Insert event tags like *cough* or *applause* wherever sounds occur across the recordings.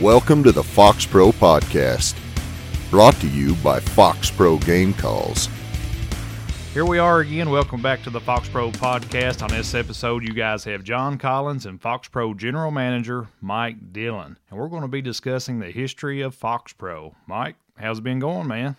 Welcome to the Fox Pro Podcast, brought to you by Fox Pro Game Calls. Here we are again. Welcome back to the Fox Pro podcast. On this episode, you guys have Jon Collins and Fox Pro General Manager Mike Dillon. And we're going to be discussing the history of Fox Pro. Mike, how's it been going, man?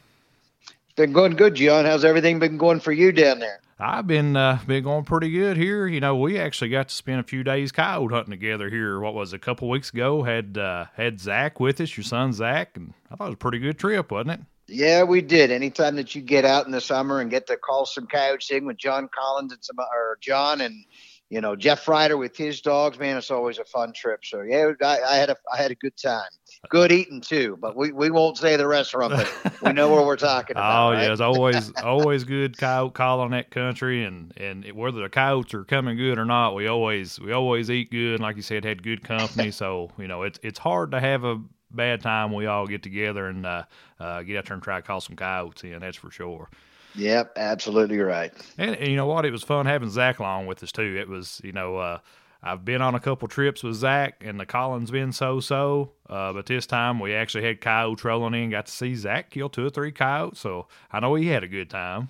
Been going good, Jon. How's everything been going for you down there? I've been uh, been going pretty good here. You know, we actually got to spend a few days coyote hunting together here. What was it, a couple weeks ago? Had uh, had Zach with us, your son Zach, and I thought it was a pretty good trip, wasn't it? Yeah, we did. Anytime that you get out in the summer and get to call some coyotes in with Jon Collins and some or Jon and you know Jeff Ryder with his dogs, man, it's always a fun trip. So yeah, I, I had a I had a good time. Good eating too, but we, we won't say the restaurant, but we know where we're talking *laughs* about. oh right? yeah, it's always *laughs* always good coyote call on that country, and and whether the coyotes are coming good or not, we always we always eat good. And like you said, had good company. So you know it's it's hard to have a bad time. We all get together and uh, uh, get out there and try to call some coyotes in. That's for sure. Yep, absolutely right. And, and, you know what? It was fun having Zach along with us too. It was, you know, uh, I've been on a couple trips with Zach, and the Collins been so so. Uh, but this time we actually had coyotes rolling in. Got to see Zach kill two or three coyotes, so I know he had a good time.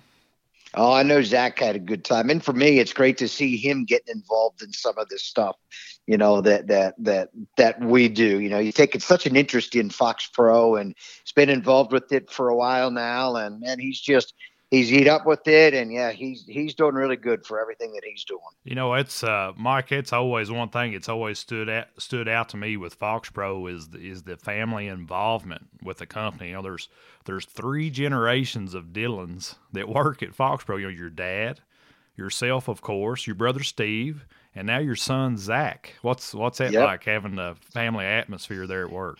Oh, I know Zach had a good time, and for me, it's great to see him getting involved in some of this stuff. You know that that that that we do. You know, you take such an interest in Fox Pro, and he's been involved with it for a while now, and and he's just he's eat up with it, and yeah, he's he's doing really good for everything that he's doing. You know, it's uh, Mike. It's always one thing. It's always stood out stood out to me with Fox Pro is the, is the family involvement with the company. You know, there's there's three generations of Dillons that work at Fox Pro. You know, your dad, yourself, of course, your brother Steve, and now your son Zach. What's what's that Yep. like having the family atmosphere there at work?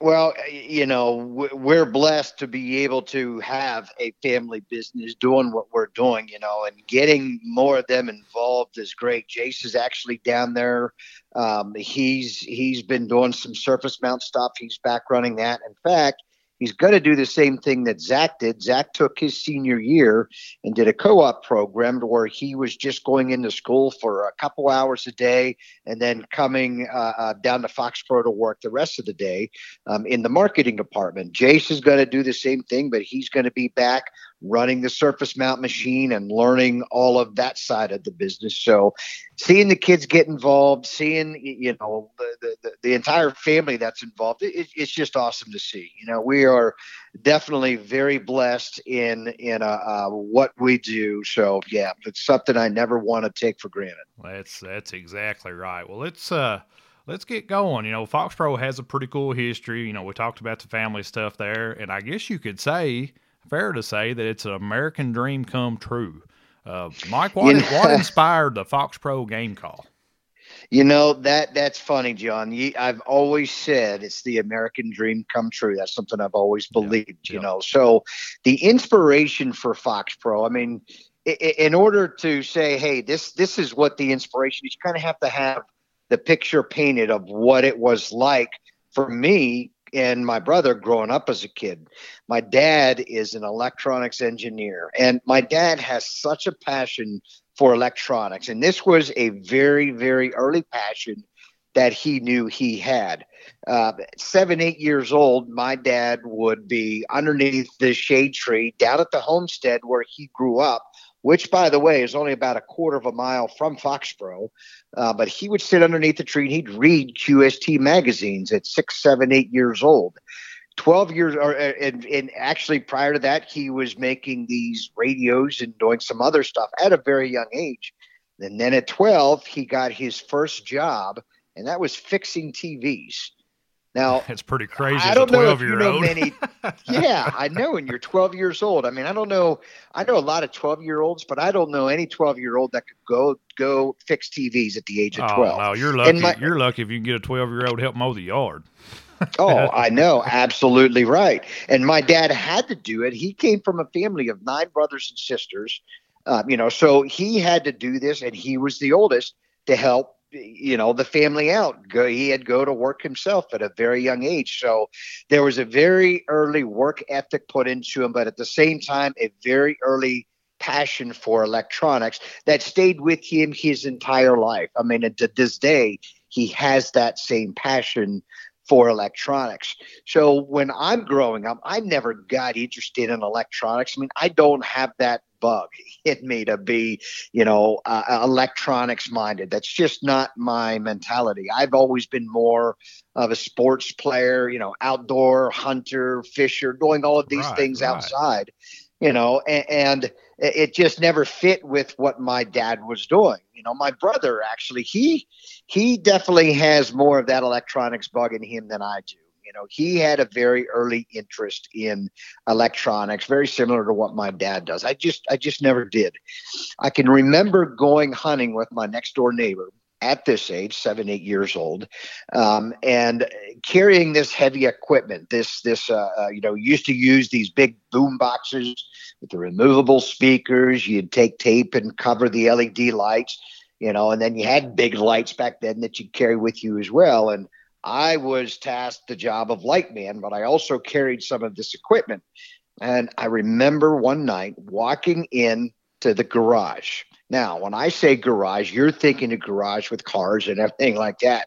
Well, you know, we're blessed to be able to have a family business doing what we're doing, you know, and getting more of them involved is great. Jace is actually down there. Um, he's he's been doing some surface mount stuff. He's back running that. In fact, he's going to do the same thing that Zach did. Zach took his senior year and did a co-op program where he was just going into school for a couple hours a day and then coming uh, uh, down to Fox Pro to work the rest of the day um, in the marketing department. Jace is going to do the same thing, but he's going to be back running the surface mount machine and learning all of that side of the business. So, seeing the kids get involved, seeing you know the the, the entire family that's involved, it, it's just awesome to see. You know, we are definitely very blessed in in uh, uh, what we do. So, yeah, it's something I never want to take for granted. That's that's exactly right. Well, let's uh let's get going. You know, Fox Pro has a pretty cool history. You know, we talked about the family stuff there, and I guess you could say, fair to say, that it's an American dream come true. Uh, Mike, what, You know- what *laughs* inspired the Fox Pro game call? You know that that's funny, Jon. You, I've always said it's the American dream come true. That's something I've always believed. You know, so the inspiration for Fox Pro. I mean, in order to say, hey, this this is what the inspiration is, you kind of have to have the picture painted of what it was like for me and my brother growing up as a kid. My dad is an electronics engineer, and my dad has such a passion for electronics. And this was a very, very early passion that he knew he had. Uh, seven, eight years old, my dad would be underneath the shade tree down at the homestead where he grew up, which, by the way, is only about a quarter of a mile from Fox Pro. Uh, but he would sit underneath the tree and he'd read QST magazines at six, seven, eight years old. 12 years or uh, and, and actually prior to that he was making these radios and doing some other stuff at a very young age and then at 12 he got his first job and that was fixing tvs now *laughs* It's pretty crazy I as a don't know if you know old. many. *laughs* yeah, I know. And you're 12 years old. I mean, I don't know. I know a lot of 12 year olds, but I don't know any 12 year old that could go go fix TVs at the age of Oh, 12. no, you're lucky. my- you're lucky if you can get a 12 year old to help mow the yard. Oh, *laughs* I know. Absolutely right. And my dad had to do it. He came from a family of nine brothers and sisters. Um, you know, so he had to do this, and he was the oldest to help, you know, the family out. Go, he had go to work himself at a very young age. So there was a very early work ethic put into him, but at the same time, a very early passion for electronics that stayed with him his entire life. I mean, to this day, he has that same passion for electronics. So when I'm growing up, I never got interested in electronics. I mean, I don't have that bug *laughs* in me to be, you know, uh, electronics minded. That's just not my mentality. I've always been more of a sports player, you know, outdoor hunter, fisher, doing all of these right, things right. outside, you know, and, and it just never fit with what my dad was doing. You know, my brother actually, he he definitely has more of that electronics bug in him than I do. You know, he had a very early interest in electronics, very similar to what my dad does. I just I just never did. I can remember going hunting with my next door neighbor at this age, seven, eight years old, um, and carrying this heavy equipment. This, this, uh, uh, you know, used to use these big boom boxes with the removable speakers. You'd take tape and cover the LED lights, you know, and then you had big lights back then that you'd carry with you as well. And I was tasked the job of light man, but I also carried some of this equipment. And I remember one night walking in to the garage now, when I say garage, you're thinking a garage with cars and everything like that.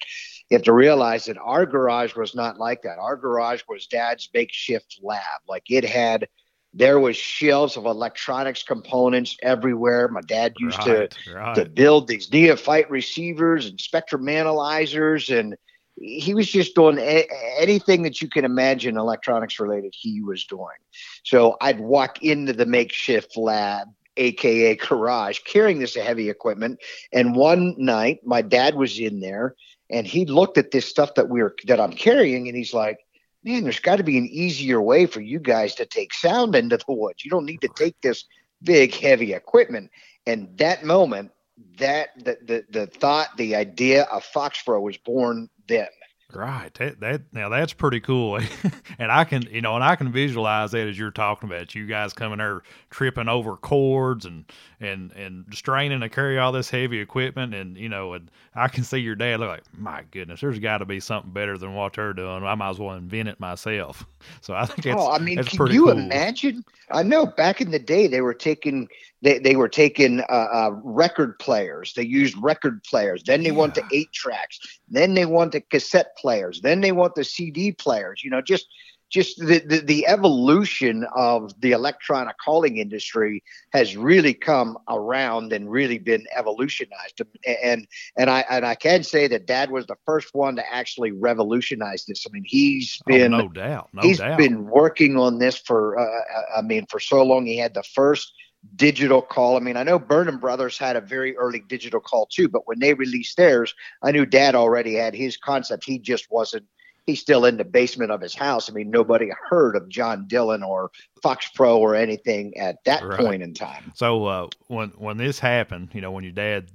You have to realize that our garage was not like that. Our garage was dad's makeshift lab. Like it had, there was shelves of electronics components everywhere. My dad used right, to, right. to build these neophyte receivers and spectrum analyzers and he was just doing a- anything that you can imagine electronics related he was doing so i'd walk into the makeshift lab aka garage, carrying this heavy equipment. And one night, my dad was in there, and he looked at this stuff that we were that I'm carrying, and he's like, "Man, there's got to be an easier way for you guys to take sound into the woods. You don't need to take this big, heavy equipment." And that moment, that the the, the thought, the idea of Fox Pro was born then. Right. That, that now that's pretty cool, *laughs* and I can you know, and I can visualize that as you're talking about you guys coming there tripping over cords and and and straining to carry all this heavy equipment, and you know, and I can see your dad look like, my goodness, there's got to be something better than what they're doing. I might as well invent it myself. *laughs* So I think that's, oh, I mean, can you cool. imagine? I know back in the day they were taking they, they were taking uh, uh, record players. They used record players. Then they yeah. went to eight tracks. Then they went to cassette players. Then they want the CD players. You know, just just the, the, the, evolution of the electronic calling industry has really come around and really been evolutionized and and I and I can say that dad was the first one to actually revolutionize this I mean he's been oh, no doubt no he's doubt. been working on this for uh, I mean for so long he had the first digital call. I mean, I know Burnham Brothers had a very early digital call too, but when they released theirs, I knew Dad already had his concept. He just wasn't he's still in the basement of his house. I mean, nobody heard of John Dillon or Fox Pro or anything at that right. point in time. So uh, when when this happened, you know, when your dad,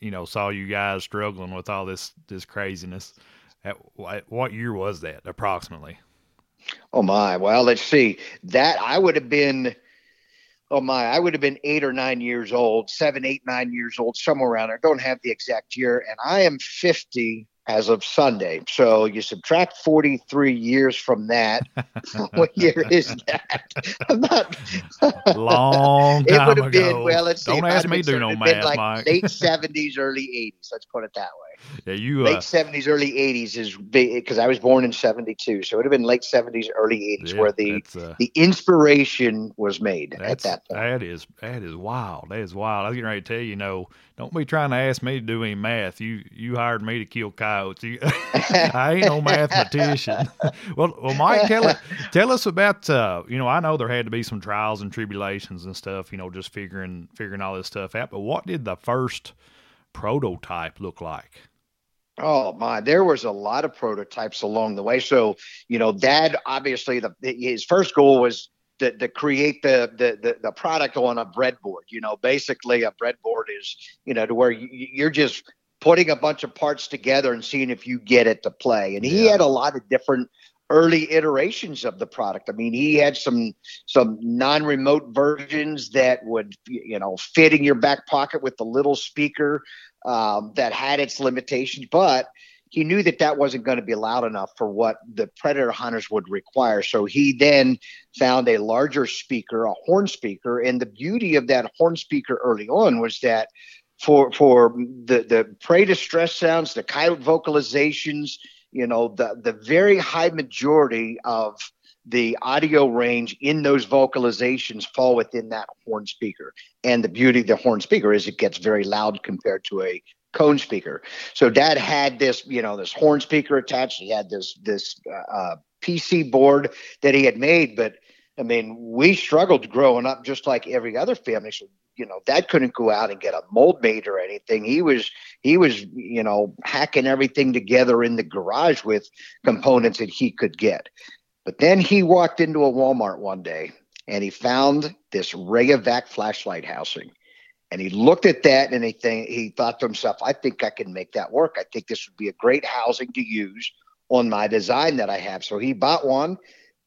you know, saw you guys struggling with all this this craziness, at, what year was that approximately? Oh my! Well, let's see. That I would have been. Oh my! I would have been eight or nine years old, seven, eight, nine years old, somewhere around there. Don't have the exact year, and I am fifty as of Sunday. So you subtract 43 years from that. *laughs* what year is that? I'm not. *laughs* Long time it would have been, well, let's Don't see. ask me to do no math, like Mike. late 70s, early 80s. Let's put it that way. Yeah, you late uh, seventies, early eighties is because I was born in seventy two, so it would have been late seventies, early eighties yeah, where the uh, the inspiration was made at that point. That is that is wild. That is wild. I was getting ready to tell you, you know, don't be trying to ask me to do any math. You you hired me to kill coyotes. You, *laughs* I ain't no mathematician. *laughs* well, well, Mike, tell it, tell us about. Uh, you know, I know there had to be some trials and tribulations and stuff. You know, just figuring figuring all this stuff out. But what did the first prototype look like? Oh my, there was a lot of prototypes along the way. So, you know, dad obviously the his first goal was to, to create the, the, the the product on a breadboard. You know, basically a breadboard is, you know, to where you, you're just putting a bunch of parts together and seeing if you get it to play. And he yeah. had a lot of different early iterations of the product. I mean, he had some some non-remote versions that would you know fit in your back pocket with the little speaker um, that had its limitations, but he knew that that wasn't going to be loud enough for what the predator hunters would require. So he then found a larger speaker, a horn speaker, and the beauty of that horn speaker early on was that for for the the prey distress sounds, the coyote vocalizations, you know, the the very high majority of the audio range in those vocalizations fall within that horn speaker. And the beauty of the horn speaker is it gets very loud compared to a cone speaker. So dad had this, you know, this horn speaker attached. He had this this uh, PC board that he had made, but I mean, we struggled growing up just like every other family. So you know, dad couldn't go out and get a mold made or anything. He was he was you know hacking everything together in the garage with components that he could get. But then he walked into a Walmart one day and he found this Rayovac flashlight housing. And he looked at that and he, he thought to himself, I think I can make that work. I think this would be a great housing to use on my design that I have. So he bought one,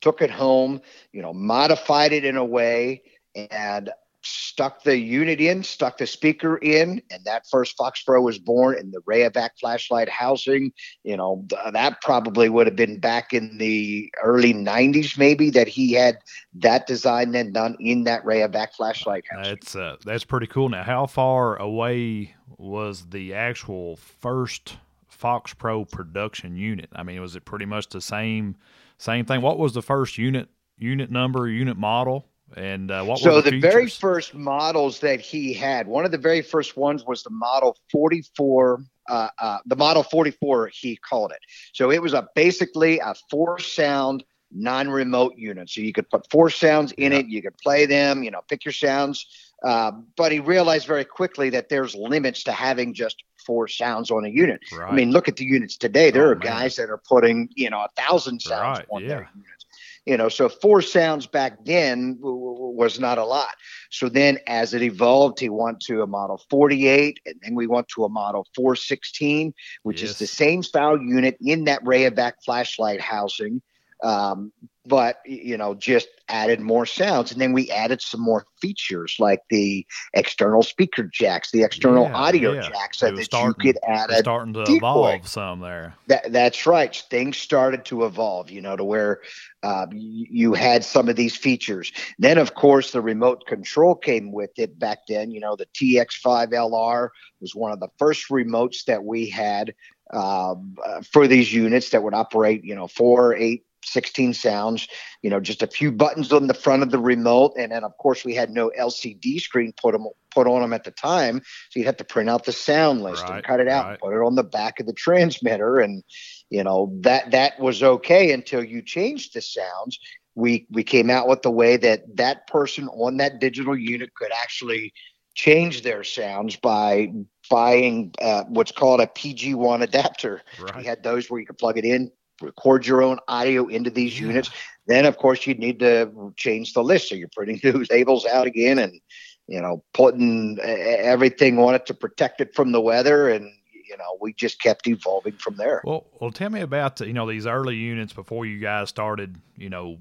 took it home, you know, modified it in a way, and stuck the unit in, stuck the speaker in, and that first Fox Pro was born in the Rayovac flashlight housing. You know, th- that probably would have been back in the early 90s, maybe, that he had that design then done in that Rayovac flashlight housing. That's, uh, that's pretty cool. Now, how far away was the actual first Fox Pro production unit? I mean, was it pretty much the same same thing? What was the first unit unit number, unit model? And uh, what so the, the very first models that he had, one of the very first ones was the Model 44. Uh, uh, the Model 44, he called it. So it was a basically a four sound non-remote unit. So you could put four sounds in yeah. it. You could play them. You know, pick your sounds. Uh, but he realized very quickly that there's limits to having just four sounds on a unit. Right. I mean, look at the units today. There oh, are man. guys that are putting you know a thousand sounds right. on yeah. their units you know so four sounds back then was not a lot so then as it evolved he went to a model 48 and then we went to a model 416 which yes. is the same style unit in that rayovac flashlight housing um, but you know just added more sounds. And then we added some more features like the external speaker jacks the external yeah, audio yeah. jacks that, that you could add starting to decoy. evolve some there. That, that's right. Things started to evolve you know to where uh, you, you had some of these features. Then of course the remote control came with it back then. You know the tx5lr was one of the first remotes that we had um, uh, for these units that would operate you know four eight 16 sounds, you know, just a few buttons on the front of the remote. And then, of course, we had no LCD screen put, them, put on them at the time. So you'd have to print out the sound list right, and cut it out right. put it on the back of the transmitter. And, you know, that, that was okay until you changed the sounds. We, we came out with the way that that person on that digital unit could actually change their sounds by buying uh, what's called a PG1 adapter. Right. We had those where you could plug it in, record your own audio into these yeah. units. Then, of course, you'd need to change the list. So you're putting *laughs* new labels out again and, you know, putting everything on it to protect it from the weather. And, you know, we just kept evolving from there. Well, well, tell me about, you know, these early units before you guys started, you know,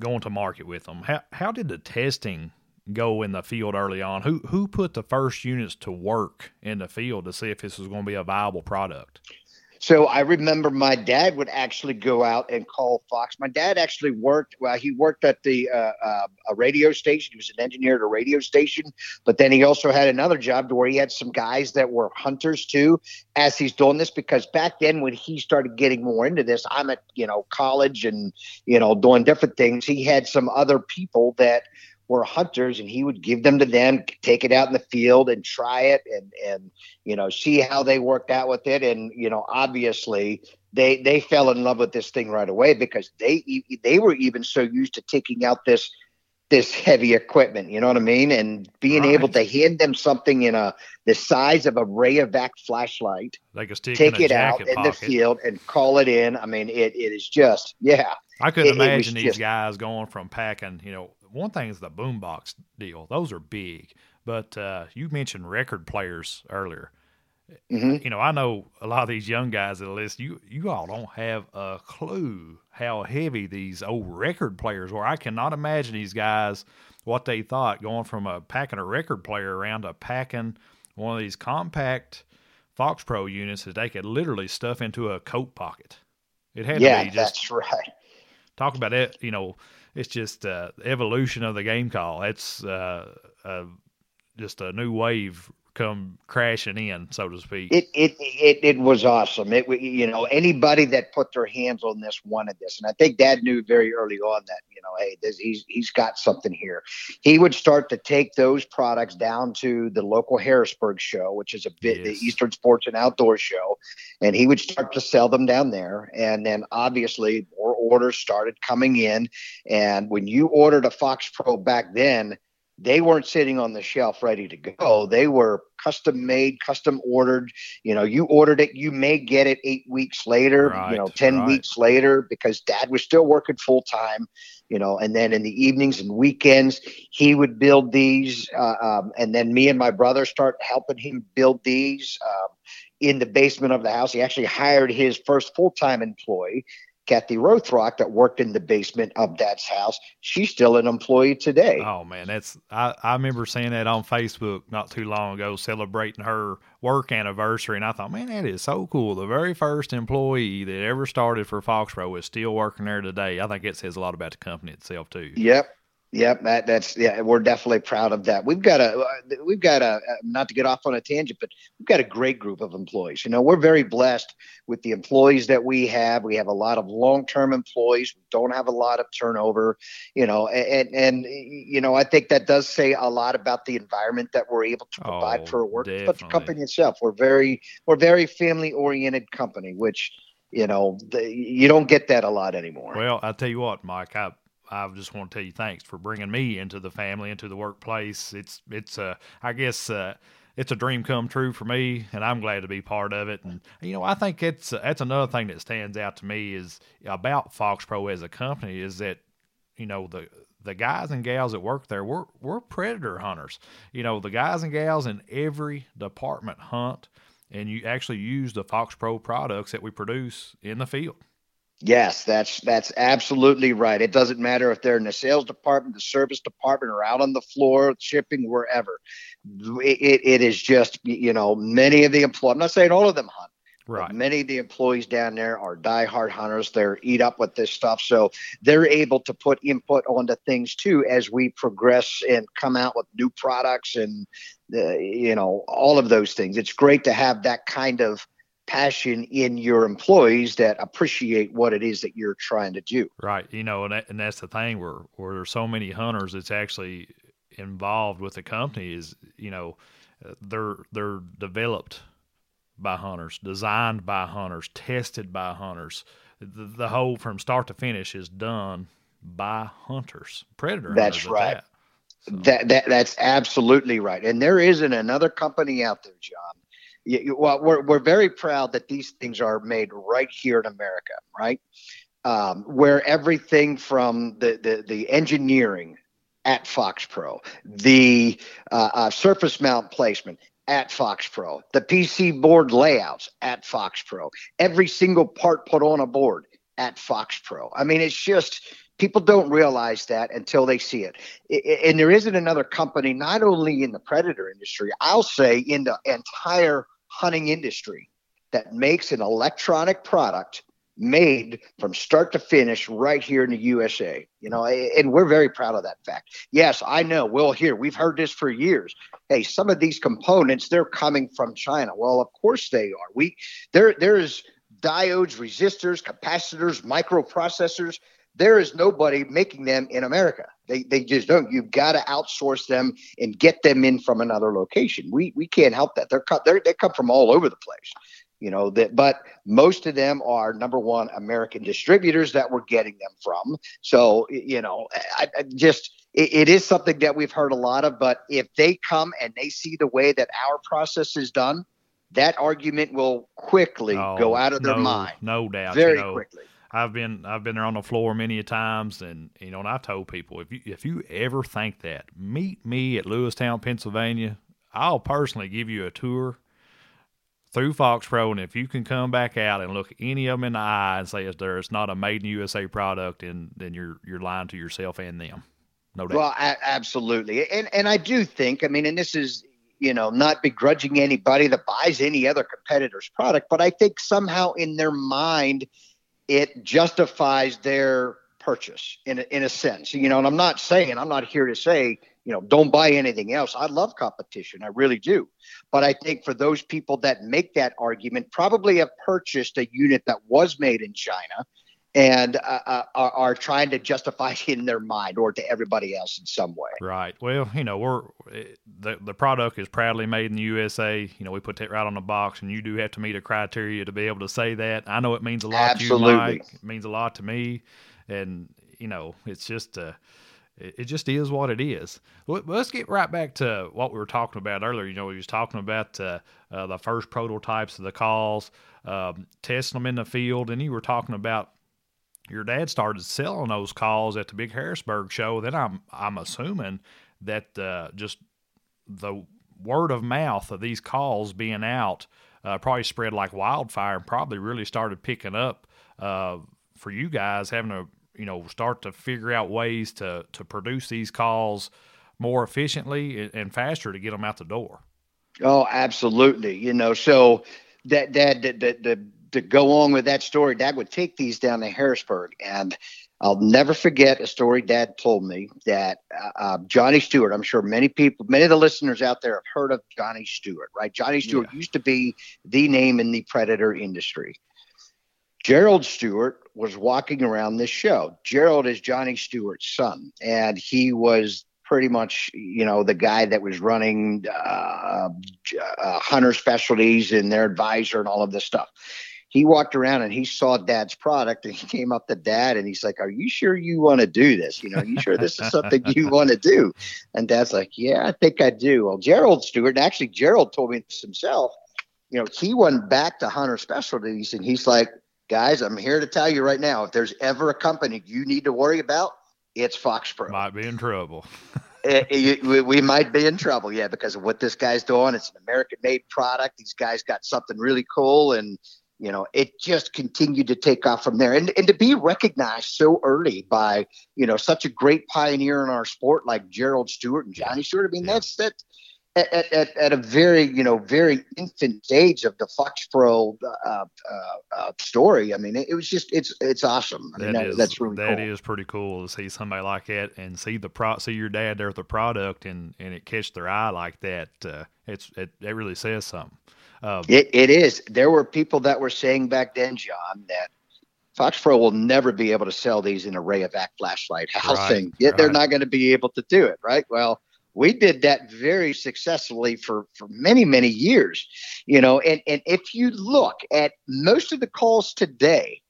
going to market with them. How, how did the testing go in the field early on? Who, who put the first units to work in the field to see if this was going to be a viable product? So I remember my dad would actually go out and call Fox. My dad actually worked. Well, he worked at the uh, uh, a radio station. He was an engineer at a radio station, but then he also had another job to where he had some guys that were hunters too. As he's doing this, because back then when he started getting more into this, I'm at you know college and you know doing different things. He had some other people that were hunters and he would give them to them take it out in the field and try it and and you know see how they worked out with it. And you know obviously they they fell in love with this thing right away because they they were even so used to taking out this this heavy equipment you know what i mean? And being right. able to hand them something in a the size of a rayovac flashlight like a stick take it out in the field and call it in. I mean it, it is just yeah. I couldn't it, imagine these just, guys going from packing you know one thing is the boombox deal; those are big. But uh, you mentioned record players earlier. Mm-hmm. You know, I know a lot of these young guys that listen. You you all don't have a clue how heavy these old record players were. I cannot imagine these guys what they thought going from a packing a record player around to packing one of these compact Fox Pro units that they could literally stuff into a coat pocket. It had yeah, to be just that's right. Talk about it, you know, it's just uh, evolution of the game call. It's uh, uh, just a new wave come crashing in, so to speak. It it it, it was awesome. It you know anybody that put their hands on this wanted this, and I think Dad knew very early on that you know hey this, he's he's got something here. He would start to take those products down to the local Harrisburg show, which is a bit yes. the Eastern Sports and Outdoor show, and he would start to sell them down there. And then obviously more orders started coming in, and when you ordered a Fox Pro back then they weren't sitting on the shelf ready to go. They were custom made, custom ordered. You know, you ordered it, you may get it eight weeks later, right, you know, 10 right. weeks later, because dad was still working full time, you know, and then in the evenings and weekends, he would build these. Uh, um, and then me and my brother start helping him build these. Um, in the basement of the house. He actually hired his first full time employee Kathy Rothrock that worked in the basement of Dad's house. She's still an employee today. Oh man, that's I, I remember seeing that on Facebook not too long ago, celebrating her work anniversary, and I thought, man, that is so cool. The very first employee that ever started for Fox Pro is still working there today. I think it says a lot about the company itself too. Yep, Yep, that, that's yeah. We're definitely proud of that. We've got a we've got a not to get off on a tangent, but we've got a great group of employees. You know, we're very blessed with the employees that we have. We have a lot of long term employees. We don't have a lot of turnover. You know, and and you know, I think that does say a lot about the environment that we're able to provide oh, for a work, definitely. but the company itself. We're very we're very family oriented company, which you know the, you don't get that a lot anymore. Well, I'll tell you what, Mike. I I just want to tell you thanks for bringing me into the family, into the workplace. It's it's uh, I guess uh, it's a dream come true for me, and I'm glad to be part of it. And you know, I think it's uh, that's another thing that stands out to me is about Fox Pro as a company is that you know the the guys and gals that work there we're we're predator hunters. You know, the guys and gals in every department hunt, and you actually use the Fox Pro products that we produce in the field. Yes, that's that's absolutely right. It doesn't matter if they're in the sales department, the service department, or out on the floor, shipping, wherever. It, it, it is just you know many of the employees. I'm not saying all of them hunt. Right. Many of the employees down there are diehard hunters. They're eat up with this stuff, so they're able to put input onto things too as we progress and come out with new products and uh, you know all of those things. It's great to have that kind of passion in your employees that appreciate what it is that you're trying to do. Right. You know, and, that, and that's the thing where, where there's so many hunters that's actually involved with the company is, you know, they're, they're developed by hunters, designed by hunters, tested by hunters. The, the whole from start to finish is done by hunters, predator. That's right. That. So. that. that that's absolutely right. And there isn't another company out there, Jon, well, we're, we're very proud that these things are made right here in America, right? Um, where everything from the, the, the engineering at Fox Pro, the uh, uh, surface mount placement at Fox Pro, the PC board layouts at Fox Pro, every single part put on a board at Fox Pro. I mean, it's just people don't realize that until they see it. And there isn't another company, not only in the predator industry, I'll say in the entire hunting industry that makes an electronic product made from start to finish right here in the USA. You know, and we're very proud of that fact. Yes, I know. We'll hear. We've heard this for years. Hey, some of these components they're coming from China. Well, of course they are. We there there's diodes, resistors, capacitors, microprocessors there is nobody making them in America. They, they just don't. You've got to outsource them and get them in from another location. We we can't help that. They're, they're they come from all over the place, you know. That but most of them are number one American distributors that we're getting them from. So you know, I, I just it, it is something that we've heard a lot of. But if they come and they see the way that our process is done, that argument will quickly oh, go out of their no, mind. No doubt, very you know. quickly. I've been I've been there on the floor many a times, and you know, and I've told people if you if you ever think that, meet me at Lewistown, Pennsylvania. I'll personally give you a tour through Fox Pro, and if you can come back out and look any of them in the eye and say if there's not a made in USA product, and then you're you're lying to yourself and them. No doubt. Well, a- absolutely, and and I do think I mean, and this is you know not begrudging anybody that buys any other competitor's product, but I think somehow in their mind it justifies their purchase in a, in a sense. You know, and I'm not saying I'm not here to say you know, don't buy anything else. I love competition. I really do. But I think for those people that make that argument, probably have purchased a unit that was made in China and uh, uh, are, are, trying to justify it *laughs* in their mind or to everybody else in some way. Right. Well, you know, we're the the product is proudly made in the USA. You know, we put that right on the box, and you do have to meet a criteria to be able to say that. I know it means a lot Absolutely. to you, Mike. It means a lot to me, and you know, it's just uh, it, it just is what it is. Let's get right back to what we were talking about earlier. You know, we was talking about uh, uh, the first prototypes of the calls, um, testing them in the field, and you were talking about your dad started selling those calls at the big Harrisburg show, then I'm I'm assuming that uh, just the word of mouth of these calls being out uh, probably spread like wildfire and probably really started picking up uh, for you guys having to you know start to figure out ways to to produce these calls more efficiently and faster to get them out the door. Oh, absolutely. You know, so that that the, the to go on with that story, Dad would take these down to Harrisburg, and I'll never forget a story Dad told me that uh, uh, Johnny Stewart. I'm sure many people, many of the listeners out there have heard of Johnny Stewart, right? Johnny Stewart yeah. used to be the name in the predator industry. Gerald Stewart was walking around this show. Gerald is Johnny Stewart's son, and he was pretty much, you know, the guy that was running uh, uh, Hunter Specialties and their advisor and all of this stuff he walked around and he saw dad's product and he came up to dad and he's like, Are you sure you want to do this? You know, you sure this is something you *laughs* want to do? And dad's like, Yeah, I think I do. Well, Gerald Stewart, and actually, Gerald told me this himself. You know, he went back to Hunter Specialties and he's like, Guys, I'm here to tell you right now if there's ever a company you need to worry about, it's Fox Pro. Might be in trouble. *laughs* Eh, eh, it, it, we might be in trouble, yeah, because of what this guy's doing. It's an American-made product. These guys got something really cool, and you know, it just continued to take off from there. And, and to be recognized so early by, you know, such a great pioneer in our sport like Gerald Stewart and Johnny Stewart, I mean, yeah. that's that. At, at, at, a very you know very infant stage of the Fox Pro uh, uh, uh, story. I mean, it, it, was just it's it's awesome. I that, mean, is, that's really that cool. is pretty cool to see somebody like that and see the pro see your dad there with the product and and it catch their eye like that. Uh, it's it, it really says something. Um, it, it is. There were people that were saying back then, Jon, that Fox Pro will never be able to sell these in a Rayovac flashlight housing. Right, Yet right. they're not going to be able to do it, right? Well, we did that very successfully for, for many, many years. You know, and, and if you look at most of the calls today,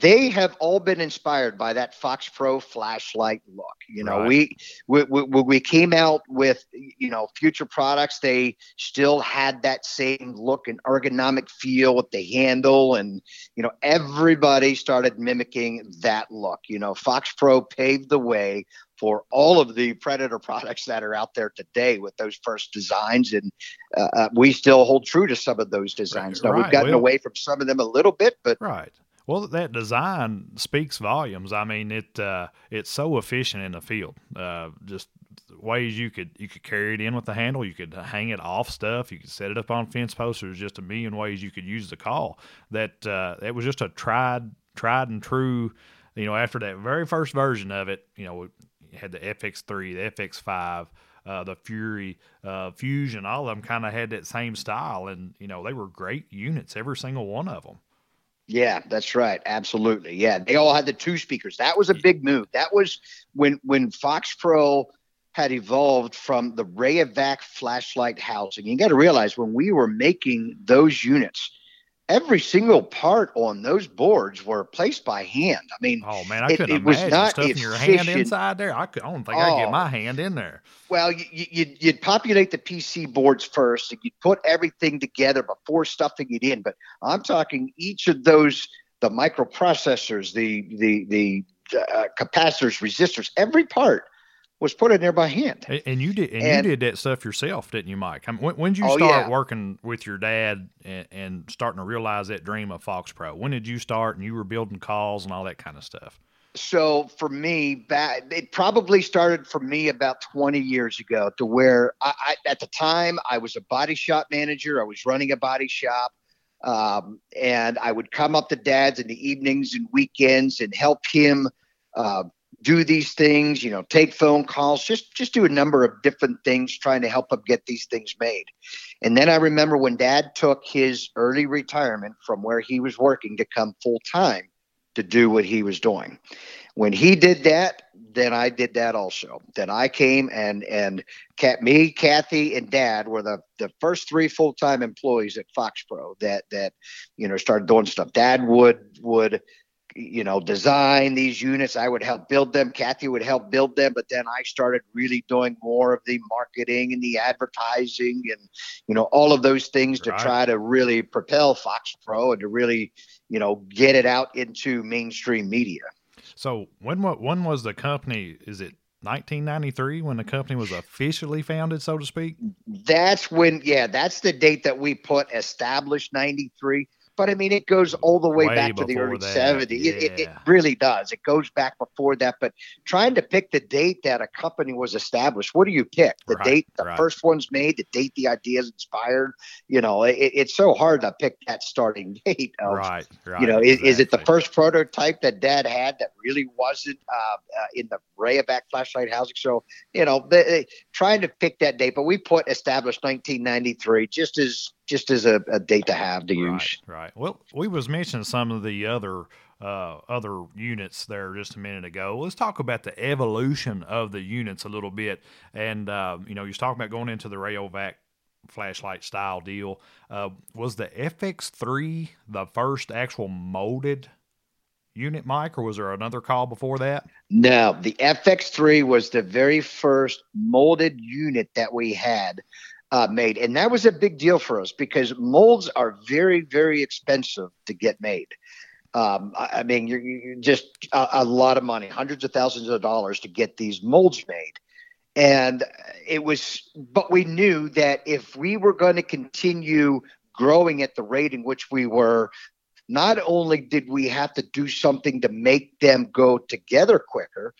they have all been inspired by that Fox Pro flashlight look. You know, right. we, we, we we came out with you know future products. They still had that same look and ergonomic feel with the handle, and you know everybody started mimicking that look. You know, Fox Pro paved the way for all of the Predator products that are out there today with those first designs, and uh, uh we still hold true to some of those designs. Now right. we've gotten well, away from some of them a little bit, but right well, that design speaks volumes. I mean, it uh, it's so efficient in the field. Uh, just ways you could you could carry it in with the handle. You could hang it off stuff. You could set it up on fence posts. There's just a million ways you could use the call. That uh, it was just a tried tried and true. You know, after that very first version of it, you know, we had the FX3, the FX5. Uh, the Fury, uh, Fusion, all of them kind of had that same style, and you know they were great units, every single one of them. Yeah, that's right. Absolutely. Yeah, they all had the two speakers. That was a big move. That was when when Fox Pro had evolved from the Rayovac flashlight housing. You got to realize when we were making those units, every single part on those boards were placed by hand. I mean, oh man, I couldn't it, it was not stuffing your hand inside there. I, could, I don't think oh, I could get my hand in there. Well, you, you'd, you'd populate the PC boards first, and you'd put everything together before stuffing it in. But I'm talking each of those, the microprocessors, the the the uh, capacitors, resistors, every part was put in there by hand. And you did, and, and you did that stuff yourself, didn't you, Mike? I mean, when, when did you oh, start yeah. working with your dad and, and, starting to realize that dream of Fox Pro? When did you start, and you were building calls and all that kind of stuff? So for me, back it probably started for me about 20 years ago, to where I, I at the time I was a body shop manager. I was running a body shop. Um, and I would come up to dad's in the evenings and weekends and help him uh, do these things, you know, take phone calls, just just do a number of different things trying to help him get these things made. And then I remember when dad took his early retirement from where he was working to come full time to do what he was doing. When he did that, then I did that also. Then I came and and Cat, me, Kathy, and Dad were the the first three full time employees at Fox Pro that that you know started doing stuff. Dad would would you know, design these units. I would help build them. Kathy would help build them. But then I started really doing more of the marketing and the advertising and, you know, all of those things to try to really propel Fox Pro and to really, you know, get it out into mainstream media. So when when was the company? Is it 1993 when the company was officially founded, so to speak? That's when, yeah, that's the date that we put established 93 but I mean, it goes all the way, way back to the early that. 70s. Yeah. It, it, it, really does. It goes back before that. But trying to pick the date that a company was established, what do you pick? The right, date the right. first one's made, the date the idea is inspired. You know, it, it's so hard to pick that starting *laughs* date. Of, right, right. You know, exactly. is, is, it the first prototype that Dad had that really wasn't uh, uh, in the Rayovac flashlight housing? So, you know, they, they, trying to pick that date. But we put established 1993 just as just as a, a date to have to use. Right, right. Well, we was mentioning some of the other uh, other units there just a minute ago. Let's talk about the evolution of the units a little bit. And uh, you know, you're talking about going into the Rayovac flashlight style deal. Uh, was the FX3 the first actual molded unit, Mike, or was there another call before that? No, the FX3 was the very first molded unit that we had uh, made. And that was a big deal for us because molds are very, very expensive to get made. Um, I, mean, you're, you're just a, a, lot of money, hundreds of thousands of dollars to get these molds made. And it was, but we knew that if we were going to continue growing at the rate in which we were, not only did we have to do something to make them go together quicker,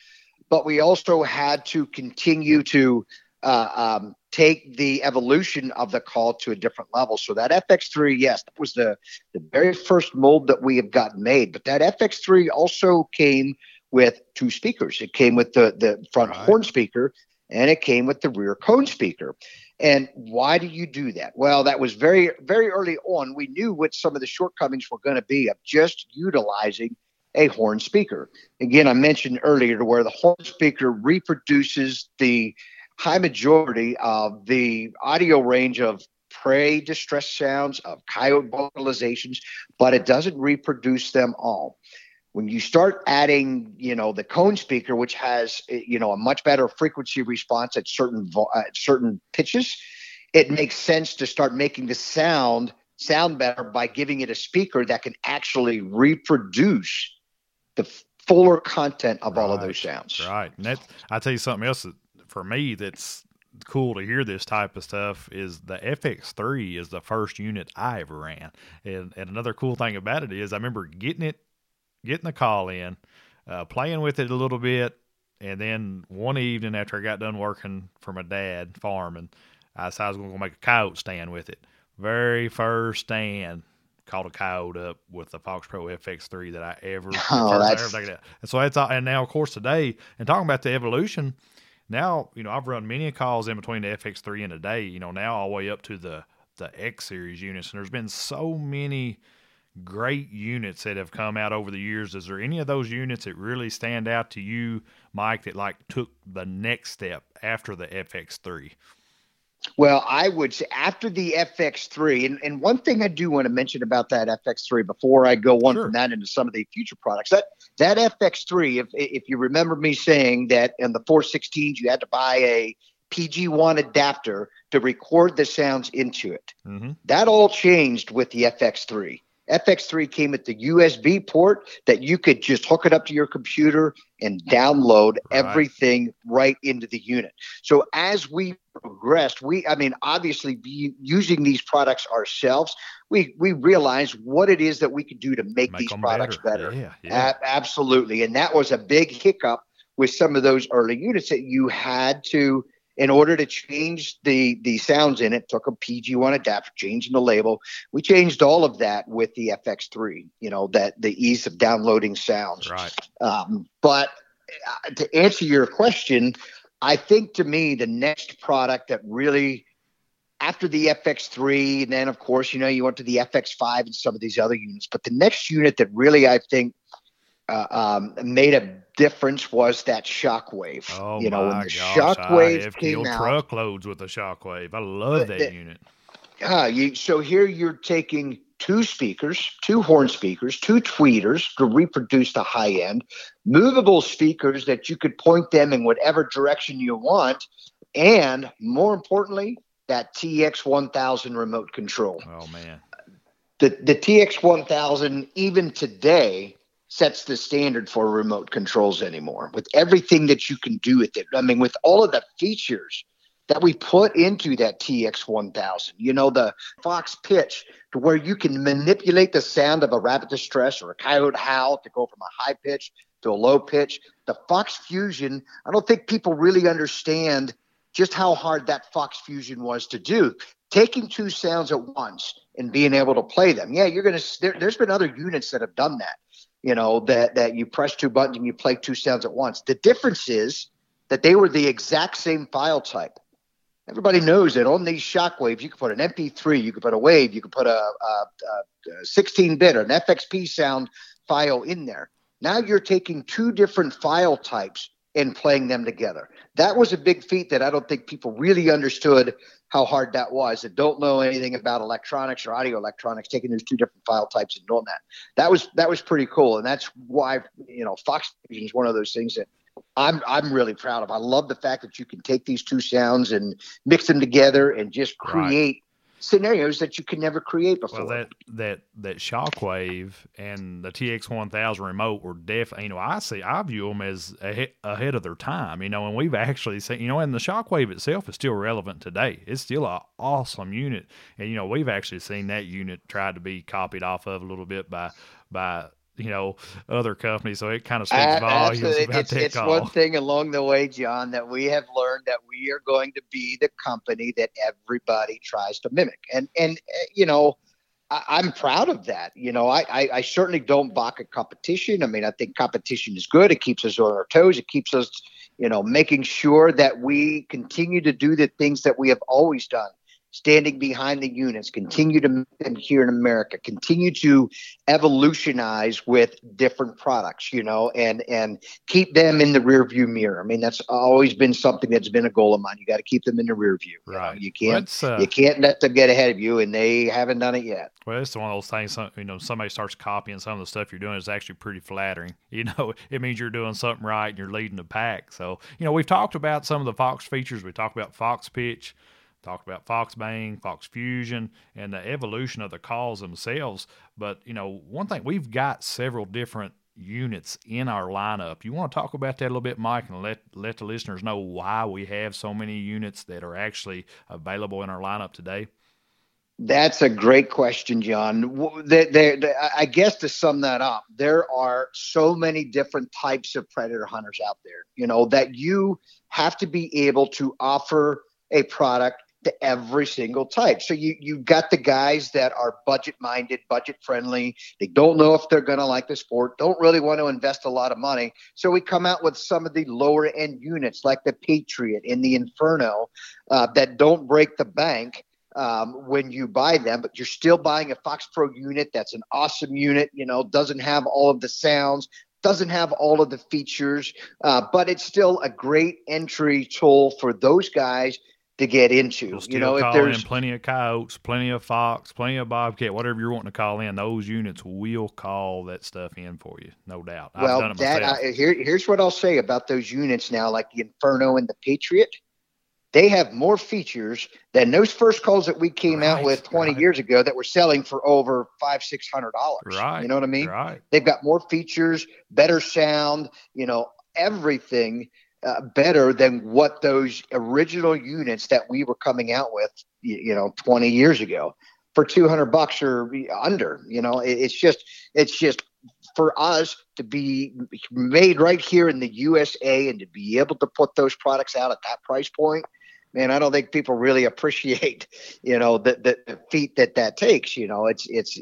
but we also had to continue to uh, um, take the evolution of the call to a different level. So that FX3, yes, that was the, the very first mold that we have gotten made. But that FX3 also came with two speakers. It came with the, the front right. horn speaker and it came with the rear cone speaker. And why do you do that? Well, that was very, very early on. We knew what some of the shortcomings were going to be of just utilizing a horn speaker. Again, I mentioned earlier to where the horn speaker reproduces the high majority of the audio range of prey distress sounds, of coyote vocalizations, but it doesn't reproduce them all. When you start adding, you know, the cone speaker, which has, you know, a much better frequency response at certain vo- at certain pitches, it makes sense to start making the sound sound better by giving it a speaker that can actually reproduce the fuller content of right, all of those sounds. Right. And that, I tell you something else that for me that's cool to hear this type of stuff is the FX3 is the first unit I ever ran. And, and another cool thing about it is I remember getting it, getting the call in, uh, playing with it a little bit. And then one evening after I got done working for my dad farming, I decided I was going to make a coyote stand with it. Very first stand, called a coyote up with the Fox Pro FX3 that I ever. *laughs* Oh, that's... I ever and so that's all. and now of course today and talking about the evolution now, you know, I've run many calls in between the FX3 and a day, you know, now all the way up to the, the X series units. And there's been so many great units that have come out over the years. Is there any of those units that really stand out to you, Mike, that like took the next step after the FX3? Well, I would say after the FX3, and, and one thing I do want to mention about that FX3 before I go on sure. from that into some of the future products, that that FX3, if if you remember me saying that in the 416s you had to buy a PG1 adapter to record the sounds into it. Mm-hmm. That all changed with the FX3. FX3 came with the USB port that you could just hook it up to your computer and download right. everything right into the unit. So as we progressed, we, I mean, obviously be using these products ourselves, we we realized what it is that we could do to make, make these products better. better. Yeah, yeah. A- absolutely, and that was a big hiccup with some of those early units that you had to in order to change the the sounds in it, took a PG1 adapter, changing the label. We changed all of that with the FX3. You know that the ease of downloading sounds. Right. Um, but uh, to answer your question, I think to me the next product that really after the FX3, and then of course you know you went to the FX5 and some of these other units, but the next unit that really I think uh, um, made a difference was that shockwave. Oh you know my when the gosh, shockwave I have came out. truckloads with the shockwave. I love that The- unit. Ah, you, so here you're taking two speakers, two horn speakers, two tweeters to reproduce the high end, movable speakers that you could point them in whatever direction you want, and more importantly, that TX1000 remote control. Oh man. The the TX1000 even today sets the standard for remote controls anymore with everything that you can do with it. I mean, with all of the features that we put into that TX1000. You know, the Fox pitch to where you can manipulate the sound of a rabbit distress or a coyote howl to go from a high pitch to a low pitch. The Fox Fusion, I don't think people really understand just how hard that Fox Fusion was to do. Taking two sounds at once and being able to play them. Yeah, you're going to, there, there's been other units that have done that, you know, that, that you press two buttons and you play two sounds at once. The difference is that they were the exact same file type. Everybody knows that on these shockwaves, you can put an MP3, you can put a wave, you can put a, a, a 16-bit, or an FXP sound file in there. Now you're taking two different file types and playing them together. That was a big feat that I don't think people really understood how hard that was that don't know anything about electronics or audio electronics, taking those two different file types and doing that. That was that was pretty cool. And that's why you know Fox Fusion is one of those things that I'm I'm really proud of. I love the fact that you can take these two sounds and mix them together and just create scenarios that you could never create before. Well, that that that shockwave and the TX one thousand remote were definitely. You know, I see, I view them as ahead, ahead of their time. You know, and we've actually seen. You know, and the shockwave itself is still relevant today. It's still a awesome unit, and you know, we've actually seen that unit tried to be copied off of a little bit by by you know other companies. So it kind of speaks Uh, volumes about it's it's one thing along the way, Jon, that we have learned that we are going to be the company that everybody tries to mimic, and and uh, you know. I, I'm proud of that. You know, I, I, I certainly don't balk at competition. I mean, I think competition is good. It keeps us on our toes. It keeps us, you know, making sure that we continue to do the things that we have always done standing behind the units, continue to make them here in America, continue to evolutionize with different products, you know, and and keep them in the rear view mirror. I mean, that's always been something that's been a goal of mine. You got to keep them in the rear view. you know. Right. You can't uh, you can't let them get ahead of you, and they haven't done it yet. Well, it's one of those things. You know, somebody starts copying some of the stuff you're doing. It's actually pretty flattering. *laughs* You know, it means you're doing something right and you're leading the pack. So, you know, we've talked about some of the Fox features. We talked about Fox Pitch, talked about Fox Bang, Fox Fusion, and the evolution of the calls themselves. But you know, one thing we've got several different units in our lineup. You want to talk about that a little bit, Mike, and let let the listeners know why we have so many units that are actually available in our lineup today. That's a great question, Jon. There, there- I- I guess to sum that up, there are so many different types of predator hunters out there, you know, that you have to be able to offer a product to every single type. So you you got the guys that are budget minded, budget friendly. They don't know if they're going to like the sport, don't really want to invest a lot of money. So we come out with some of the lower end units like the Patriot and the Inferno uh, that don't break the bank um, when you buy them, but you're still buying a Fox Pro unit that's an awesome unit, you know, doesn't have all of the sounds, doesn't have all of the features, uh, but it's still a great entry tool for those guys to get into. You know, if there's plenty of coyotes, plenty of fox, plenty of bobcat, whatever you're wanting to call in, those units will call that stuff in for you, no doubt. I've well, done that. I, here, here's what I'll say about those units now, like the Inferno and the Patriot. They have more features than those first calls that we came out with 20 right. years ago that were selling for over five, six hundred dollars. right. You know what I mean? Right. They've got more features, better sound, you know, everything uh, better than what those original units that we were coming out with, you, you know, 20 years ago for 200 bucks or under. You know, it, it's just, it's just for us to be made right here in the USA and to be able to put those products out at that price point. Man, I don't think people really *laughs* appreciate, you know, the, the, feat that that takes. You know, it's it's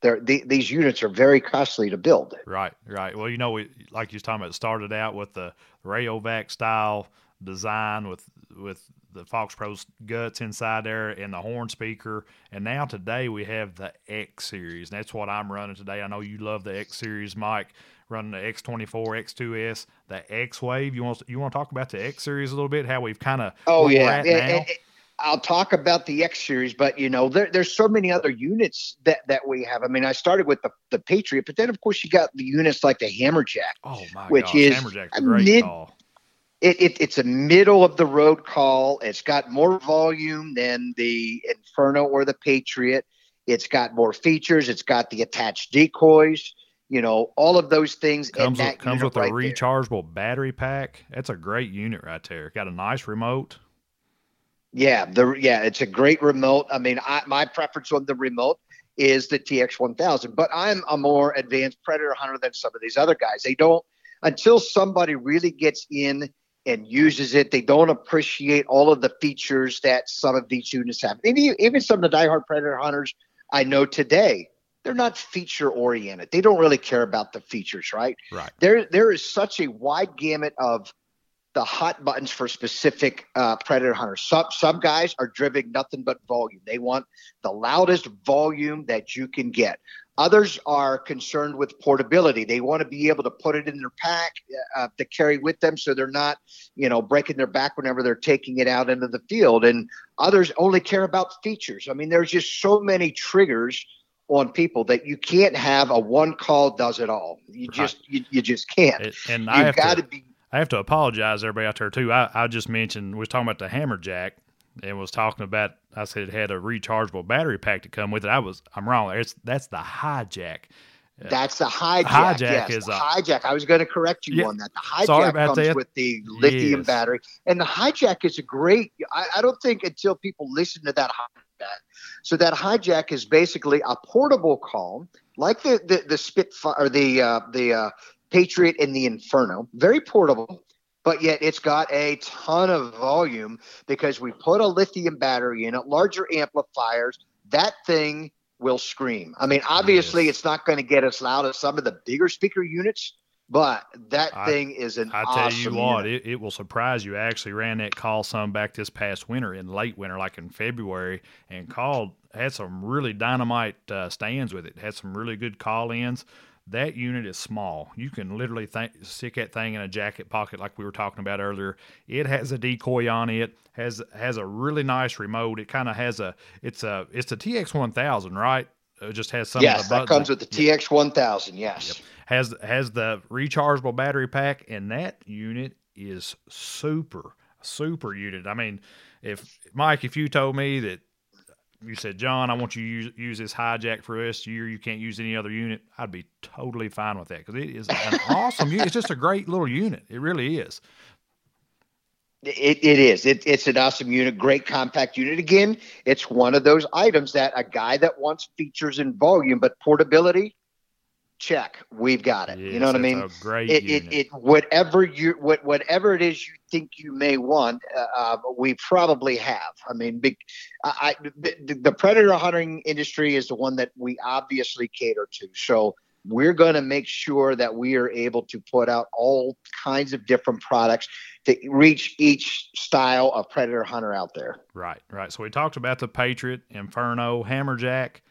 the, these units are very costly to build. Right, right. Well, you know, we like you was talking about, it started out with the Rayovac style design with with the Fox Pro's guts inside there and the horn speaker. And now today we have the X series. And that's what I'm running today. I know you love the X series, Mike. Running the X24, X2S, the X Wave. You want you want to talk about the X series a little bit? How we've kind of oh yeah. It, it, I'll talk about the X series, but you know there, there's so many other units that that we have. I mean, I started with the, the Patriot, but then of course you got the units like the Hammerjack. Oh my which gosh, is Hammerjack's a great mid, call it, it, it's a middle of the road call. It's got more volume than the Inferno or the Patriot. It's got more features. It's got the attached decoys. You know, all of those things. Comes with, comes with right a rechargeable there. battery pack. That's a great unit right there. Got a nice remote. Yeah, the yeah, it's a great remote. I mean, I, my preference on the remote is the TX1000, but I'm a more advanced predator hunter than some of these other guys. They don't until somebody really gets in and uses it. They don't appreciate all of the features that some of these units have. Even, even some of the diehard predator hunters I know today, they're not feature oriented. They don't really care about the features, right? Right. There, there is such a wide gamut of the hot buttons for specific uh, predator hunters. Some some guys are driven nothing but volume. They want the loudest volume that you can get. Others are concerned with portability. They want to be able to put it in their pack uh, to carry with them, so they're not, you know, breaking their back whenever they're taking it out into the field. And others only care about features. I mean, there's just so many triggers on people that you can't have a one call does it all. You right. just you, you just can't. It, and You've got to be I have to apologize everybody out there too. I, I just mentioned we was talking about the hammerjack and was talking about I said it had a rechargeable battery pack to come with it. I was I'm wrong. It's that's the hijack. That's the hijack. Hijack yes, is a, hijack. I was going to correct you Yeah, on that. The hijack comes that. with the lithium Yes. battery, and the hijack is a great. I, I don't think until people listen to that hijack. So that hijack is basically a portable call, like the the, the Spitfire or the uh, the uh, Patriot in the Inferno. Very portable. But yet it's got a ton of volume because we put a lithium battery in it, larger amplifiers. That thing will scream. I mean, obviously, Yes. it's not going to get as loud as some of the bigger speaker units, but that I- thing is an I tell awesome you what, it, it will surprise you. I actually ran that call some back this past winter in late winter, like in February, and called had some really dynamite uh, stands with it. Had some really good call ins. That unit is small. You can literally th- stick that thing in a jacket pocket, like we were talking about earlier. It has a decoy on it. has has a really nice remote. It kind of has a it's a it's a TX one thousand, right? It just has some yes, of the that comes with the TX 1000. Yes. has has the rechargeable battery pack and that unit is super super unit i mean if mike if you told me that you said jon i want you to use, use this hijack for this year. You can't use any other unit. I'd be totally fine with that because it is an *laughs* awesome unit. It's just a great little unit. It really is. It, it is. It, it's an awesome unit, great compact unit. Again, it's one of those items that a guy that wants features and volume, but portability, check. We've got it. you know what I mean? great It, it, it, whatever you, what, whatever it is you think you may want, uh, uh, we probably have. I mean, big, I, I, the, the predator hunting industry is the one that we obviously cater to. So we're going to make sure that we are able to put out all kinds of different products to reach each style of predator hunter out there. Right, right. So we talked about the Patriot, Inferno, Hammerjack,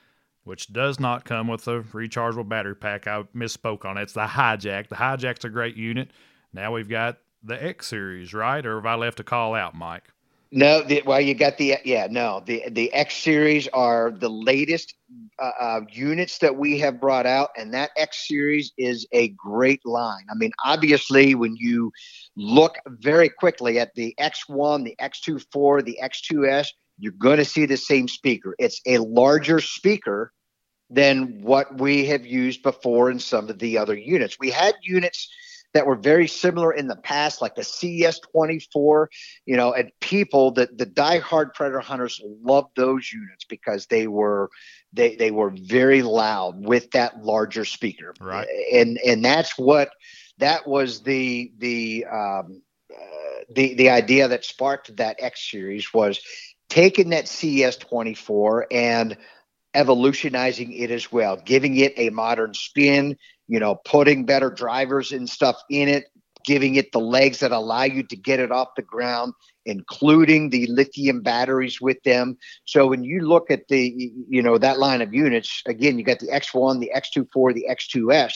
which does not come with a rechargeable battery pack. I misspoke on it. It's the Hijack. The Hijack's a great unit. Now we've got the X series, right? Or have I left a call out, Mike? No, the, well, you got the yeah, no, the the X series are the latest uh, uh, units that we have brought out, and that X series is a great line. I mean, obviously, when you look very quickly at the X1, the X24, the X2S, you're going to see the same speaker. It's a larger speaker than what we have used before in some of the other units. We had units that were very similar in the past, like the CS24, you know, and people that the diehard predator hunters loved those units because they were they they were very loud with that larger speaker, Right. And and that's what that was the the um, uh, the the idea that sparked that X series was taking that CS24 and evolutionizing it as well, giving it a modern spin, you know, putting better drivers and stuff in it, giving it the legs that allow you to get it off the ground, including the lithium batteries with them. So when you look at the, you know, that line of units, again, you got the X1, the X24, the X2S,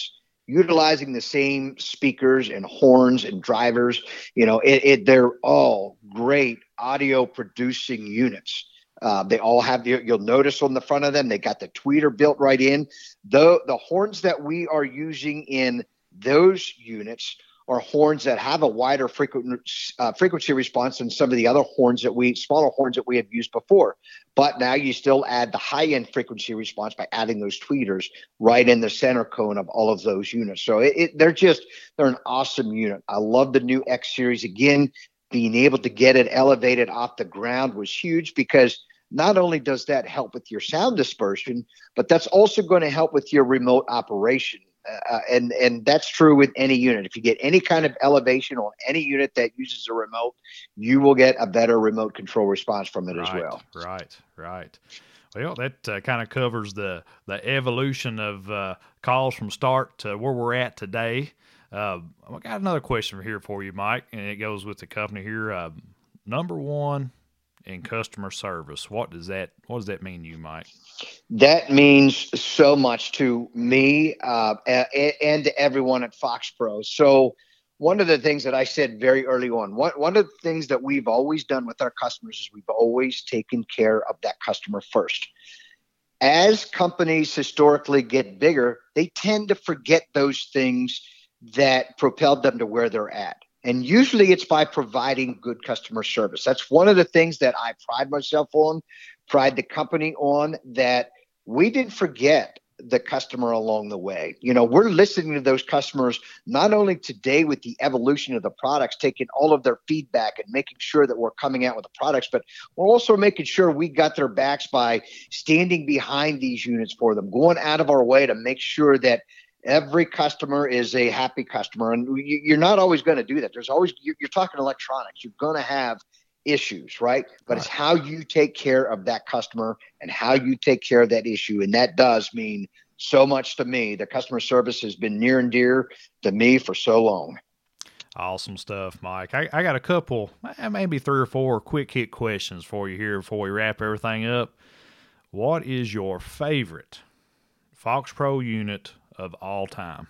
utilizing the same speakers and horns and drivers. You know, it, it they're all great audio producing units. Uh, they all have the, you'll notice on the front of them, they got the tweeter built right in. The, the horns that we are using in those units are horns that have a wider frequency, uh, frequency response than some of the other horns that we smaller horns that we have used before. But now you still add the high end frequency response by adding those tweeters right in the center cone of all of those units. So it, it, they're just they're an awesome unit. I love the new X series again. Being able to get it elevated off the ground was huge because not only does that help with your sound dispersion, but that's also going to help with your remote operation uh, and and that's true with any unit. If you get any kind of elevation on any unit that uses a remote, you will get a better remote control response from it right, as well. Right, right. Well, that uh, kind of covers the the evolution of uh, calls from start to where we're at today. Uh, I got another question here for you, Mike, and it goes with the company here. Uh, number one in customer service. What does that What does that mean to you, Mike? That means so much to me uh, and to everyone at Fox Pro. So, one of the things that I said very early on, one, one of the things that we've always done with our customers is we've always taken care of that customer first. As companies historically get bigger, they tend to forget those things that propelled them to where they're at. And usually it's by providing good customer service. That's one of the things that I pride myself on, pride the company on, that we didn't forget the customer along the way. You know, we're listening to those customers not only today with the evolution of the products, taking all of their feedback and making sure that we're coming out with the products, but we're also making sure we got their backs by standing behind these units for them, going out of our way to make sure that every customer is a happy customer and you're not always going to do that there's always you're, talking electronics you're going to have issues right but right. it's how you take care of that customer and how you take care of that issue and that does mean so much to me the customer service has been near and dear to me for so long Awesome stuff, Mike. I, I got a couple, eh, maybe three or four quick hit questions for you here before we wrap everything up. What is your favorite Fox Pro unit of all time?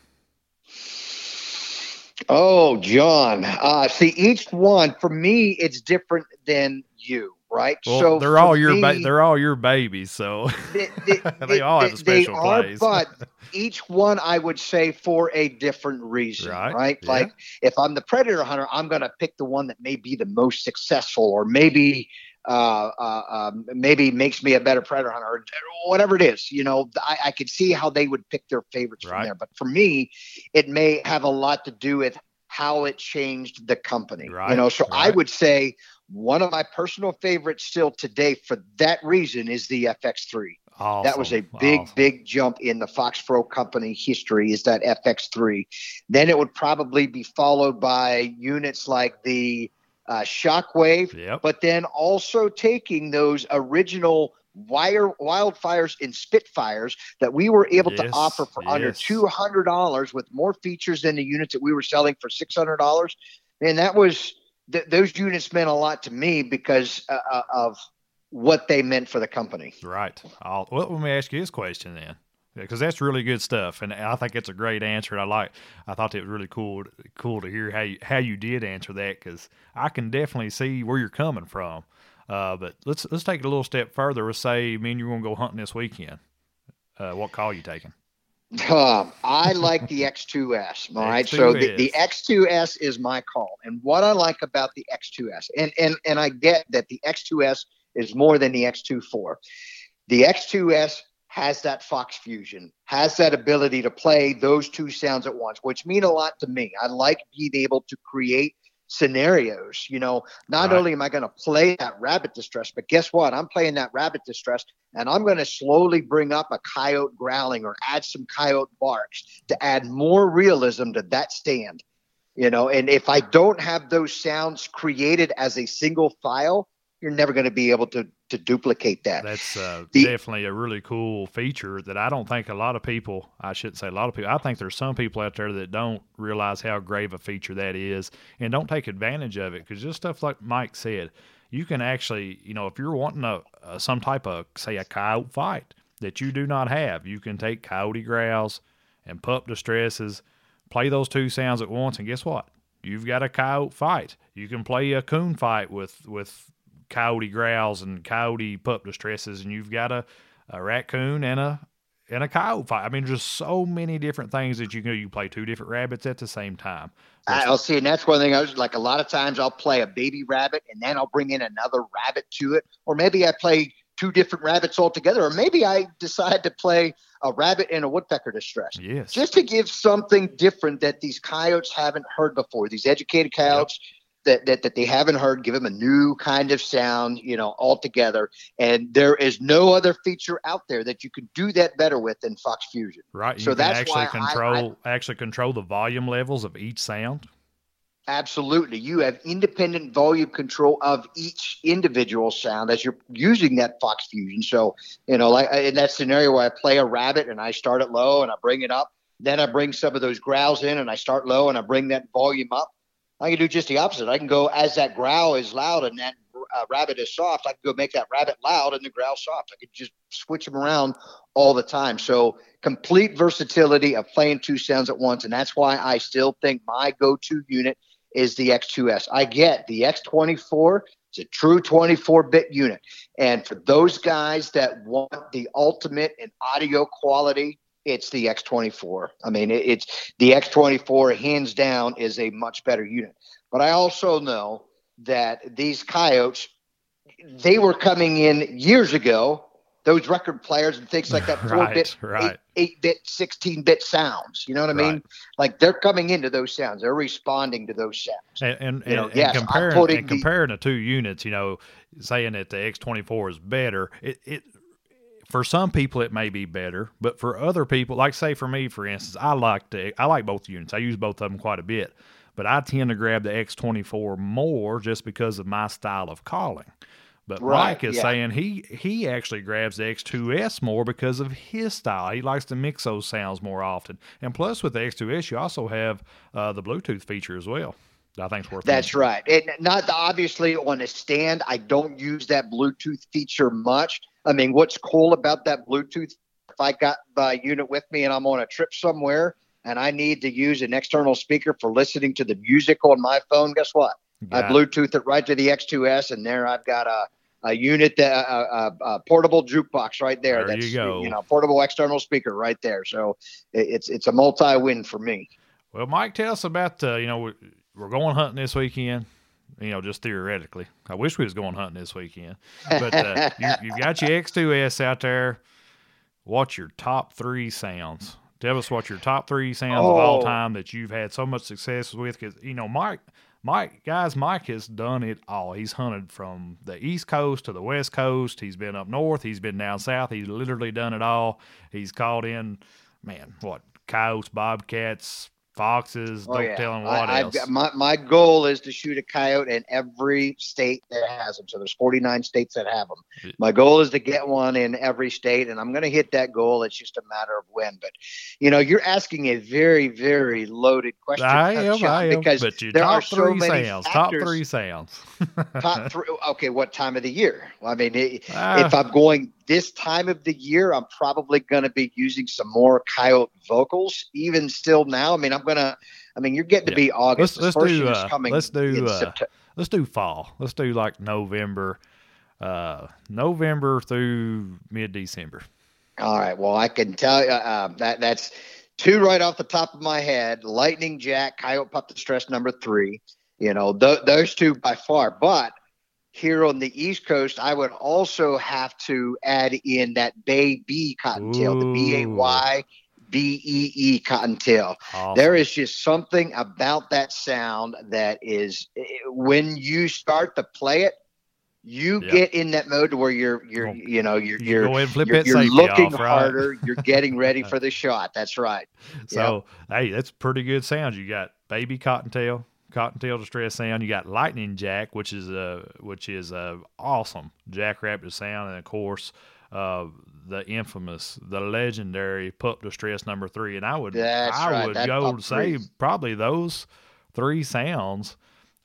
Oh, Jon. Uh, see, each one for me, it's different than you, right? Well, so they're all your me, ba- they're all your babies, so they, *laughs* they, they all have a special they are, place. but *laughs* each one, I would say, for a different reason, right? right? Yeah. Like if I'm the predator hunter, I'm going to pick the one that may be the most successful, or maybe uh, uh, um, maybe makes me a better predator hunter or whatever it is. You know, I, I could see how they would pick their favorites right. from there. But for me, it may have a lot to do with how it changed the company. Right. You know, so right. I would say one of my personal favorites still today for that reason is the FX3. Awesome. That was a big, awesome. big jump in the Fox Pro company history. Is that FX3? Then it would probably be followed by units like the uh, Shockwave, yep. but then also taking those original wire wildfires and spitfires that we were able yes, to offer for yes. under $200 with more features than the units that we were selling for $600 and that was th- those units meant a lot to me because uh, uh, of what they meant for the company right I'll, well let me ask you this question then because that's really good stuff, and I think it's a great answer. And I like, I thought it was really cool, cool to hear how you how you did answer that because I can definitely see where you're coming from. Uh, but let's let's take it a little step further. Let's say me and you're gonna go hunting this weekend. Uh, what call you taking? Um, I like the *laughs* X2S. All right, X2S. so the, the X2S is my call, and what I like about the X2S, and and and I get that the X2S is more than the X24. The X2S has that Fox Fusion, has that ability to play those two sounds at once, which mean a lot to me. I like being able to create scenarios. You know, not right. only am I going to play that rabbit distress, but guess what? I'm playing that rabbit distress and I'm going to slowly bring up a coyote growling or add some coyote barks to add more realism to that stand. You know, and if I don't have those sounds created as a single file, you're never going to be able to to duplicate that. That's uh, the, definitely a really cool feature that I don't think a lot of people, I shouldn't say a lot of people, I think there's some people out there that don't realize how great a feature that is and don't take advantage of it because just stuff like Mike said, you can actually, you know, if you're wanting a, a some type of, say, a coyote fight that you do not have, you can take coyote growls and pup distresses, play those two sounds at once, and guess what? You've got a coyote fight. You can play a coon fight with with coyote growls and coyote pup distresses, and you've got a, a raccoon and a and a coyote fight. I mean, just so many different things that you can do. You play two different rabbits at the same time. I'll see, and that's one thing I was like. A lot of times, I'll play a baby rabbit, and then I'll bring in another rabbit to it, or maybe I play two different rabbits altogether, or maybe I decide to play a rabbit and a woodpecker distress. Yes, just to give something different that these coyotes haven't heard before. These educated coyotes. Yep that, that, that they haven't heard, give them a new kind of sound, you know, altogether. And there is no other feature out there that you can do that better with than Fox Fusion. Right. You so that's actually control I, I, actually control the volume levels of each sound. Absolutely. You have independent volume control of each individual sound as you're using that Fox Fusion. So, you know, like in that scenario where I play a rabbit and I start it low and I bring it up, then I bring some of those growls in and I start low and I bring that volume up. I can do just the opposite. I can go as that growl is loud and that uh, rabbit is soft. I can go make that rabbit loud and the growl soft. I could just switch them around all the time. So complete versatility of playing two sounds at once, and that's why I still think my go-to unit is the X2S. I get the X24. It's a true 24-bit unit, and for those guys that want the ultimate in audio quality it's the X24. I mean, it, it's the X24, hands down, is a much better unit. But I also know that these coyotes, they were coming in years ago, those record players and things like that, four *laughs* right, bit, right. eight, eight, bit, 16 bit sounds. You know what I mean? Right. Like they're coming into those sounds, they're responding to those sounds. And, and, you know, and, yes, comparing, and comparing the, the two units, you know, saying that the X24 is better, it, it for some people it may be better, but for other people, like say for me, for instance, I like to I like both units. I use both of them quite a bit, but I tend to grab the X24 more just because of my style of calling. But right, Mike is yeah. saying he he actually grabs the X2S more because of his style. He likes to mix those sounds more often. And plus, with the X2S, you also have uh, the Bluetooth feature as well. I think it's worth. That's mentioning. right. and not obviously on a stand. I don't use that Bluetooth feature much I mean, what's cool about that Bluetooth? If I got the unit with me and I'm on a trip somewhere and I need to use an external speaker for listening to the music on my phone, guess what? I Bluetooth it right to the X2S, and there I've got a a unit that a, a, a, portable jukebox right there. there that's you, go. you know portable external speaker right there. So it's it's a multi win for me. Well, Mike, tell us about uh, you know we're going hunting this weekend you know, just theoretically. I wish we was going hunting this weekend. But uh, *laughs* you, have got your X2S out there. Watch your top three sounds? Tell us what your top three sounds oh. of all oh. time that you've had so much success with. Because you know, Mike, Mike, guys, Mike has done it all. He's hunted from the East Coast to the West Coast. He's been up north. He's been down south. He's literally done it all. He's called in, man, what coyotes, bobcats, foxes. Oh, yeah. what I, else. Got, my, my goal is to shoot a coyote in every state that has them. So there's 49 states that have them. My goal is to get one in every state, and I'm going to hit that goal. It's just a matter of when. But you know, you're asking a very, very loaded question. I am, I am. Because but there top are so three many sounds. Top three sounds. top *laughs* three. Okay, what time of the year? Well, I mean, it, uh, if I'm going this time of the year, I'm probably going to be using some more coyote vocals. Even still now, I mean, I'm going to. I mean, you're getting yeah. to be August. Let's, let's do. Uh, let's do. Uh, let's do fall. Let's do like November, uh, November through mid December. All right. Well, I can tell you uh, that that's two right off the top of my head. Lightning Jack, Coyote Pup Distress number three. You know, th- those two by far. But here on the East Coast, I would also have to add in that Bay B cottontail, the B A Y B E E cottontail. Awesome. There is just something about that sound that is when you start to play it, you yep. get in that mode where you're you're you know you're you're, you're, you're looking off, right? harder, you're getting ready *laughs* for the shot. That's right. So yep. hey, that's pretty good sound You got baby cottontail, cottontail distress sound. You got lightning jack, which is a which is a awesome jackrabbit sound, and of course, uh, the infamous, the legendary pup distress number three. And I would That's I right, would that go to say three. probably those three sounds,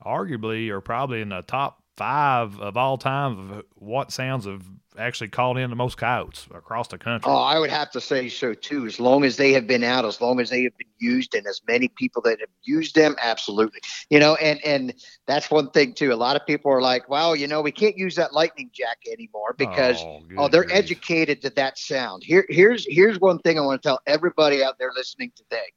arguably, are probably in the top five of all time of what sounds have actually called in the most coyotes across the country. Oh, I would have to say so too. As long as they have been out, as long as they have been used, and as many people that have used them, absolutely. You know, and and that's one thing too. A lot of people are like, "Well, you know, we can't use that lightning jack anymore because Oh, oh, they're grief. educated to that sound." Here, here's here's one thing I want to tell everybody out there listening today.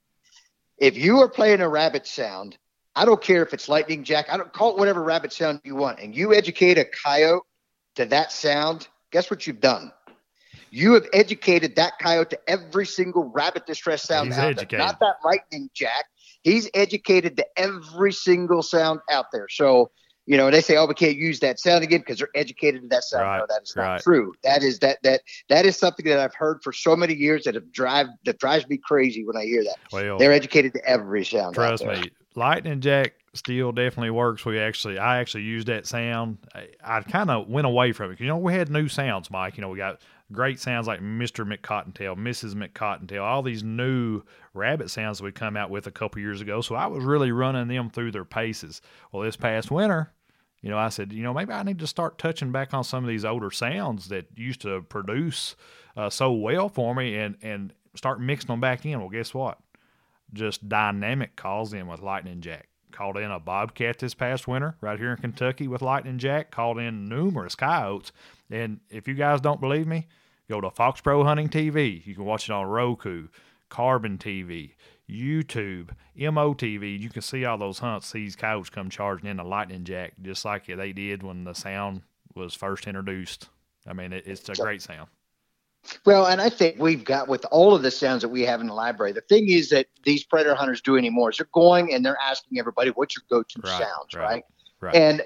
If you are playing a rabbit sound, I don't care if it's lightning jack. I don't call it whatever rabbit sound you want, and you educate a coyote to that sound. Guess what you've done? You have educated that coyote to every single rabbit distress sound He's out educated. there. Not that lightning jack. He's educated to every single sound out there. So, you know, they say, "Oh, we can't use that sound again because they're educated to that sound." Right, No, that is not right. true. That is that that that is something that I've heard for so many years that have drive that drives me crazy when I hear that. Well, They're educated to every sound. out Trust there. me, Lightning Jack still definitely works. We actually, I actually used that sound. I, I kind of went away from it. You know, we had new sounds, Mike. You know, we got great sounds like Mr. McCottontail, Mrs. McCottontail, all these new rabbit sounds we come out with a couple years ago. So I was really running them through their paces. Well, this past winter, you know, I said, you know, maybe I need to start touching back on some of these older sounds that used to produce uh, so well for me and and start mixing them back in. Well, guess what? Just dynamic calls in with Lightning Jack. Called in a bobcat this past winter right here in Kentucky with Lightning Jack. Called in numerous coyotes. And if you guys don't believe me, go to Fox Pro Hunting TV. You can watch it on Roku, Carbon TV, YouTube, MOTV. You can see all those hunts. These coyotes come charging in the Lightning Jack just like they did when the sound was first introduced. I mean, it's a great sound. Well, and I think we've got with all of the sounds that we have in the library. The thing is that these predator hunters do anymore is they're going and they're asking everybody, "What's your go-to Right, sounds?" right, Right. right. And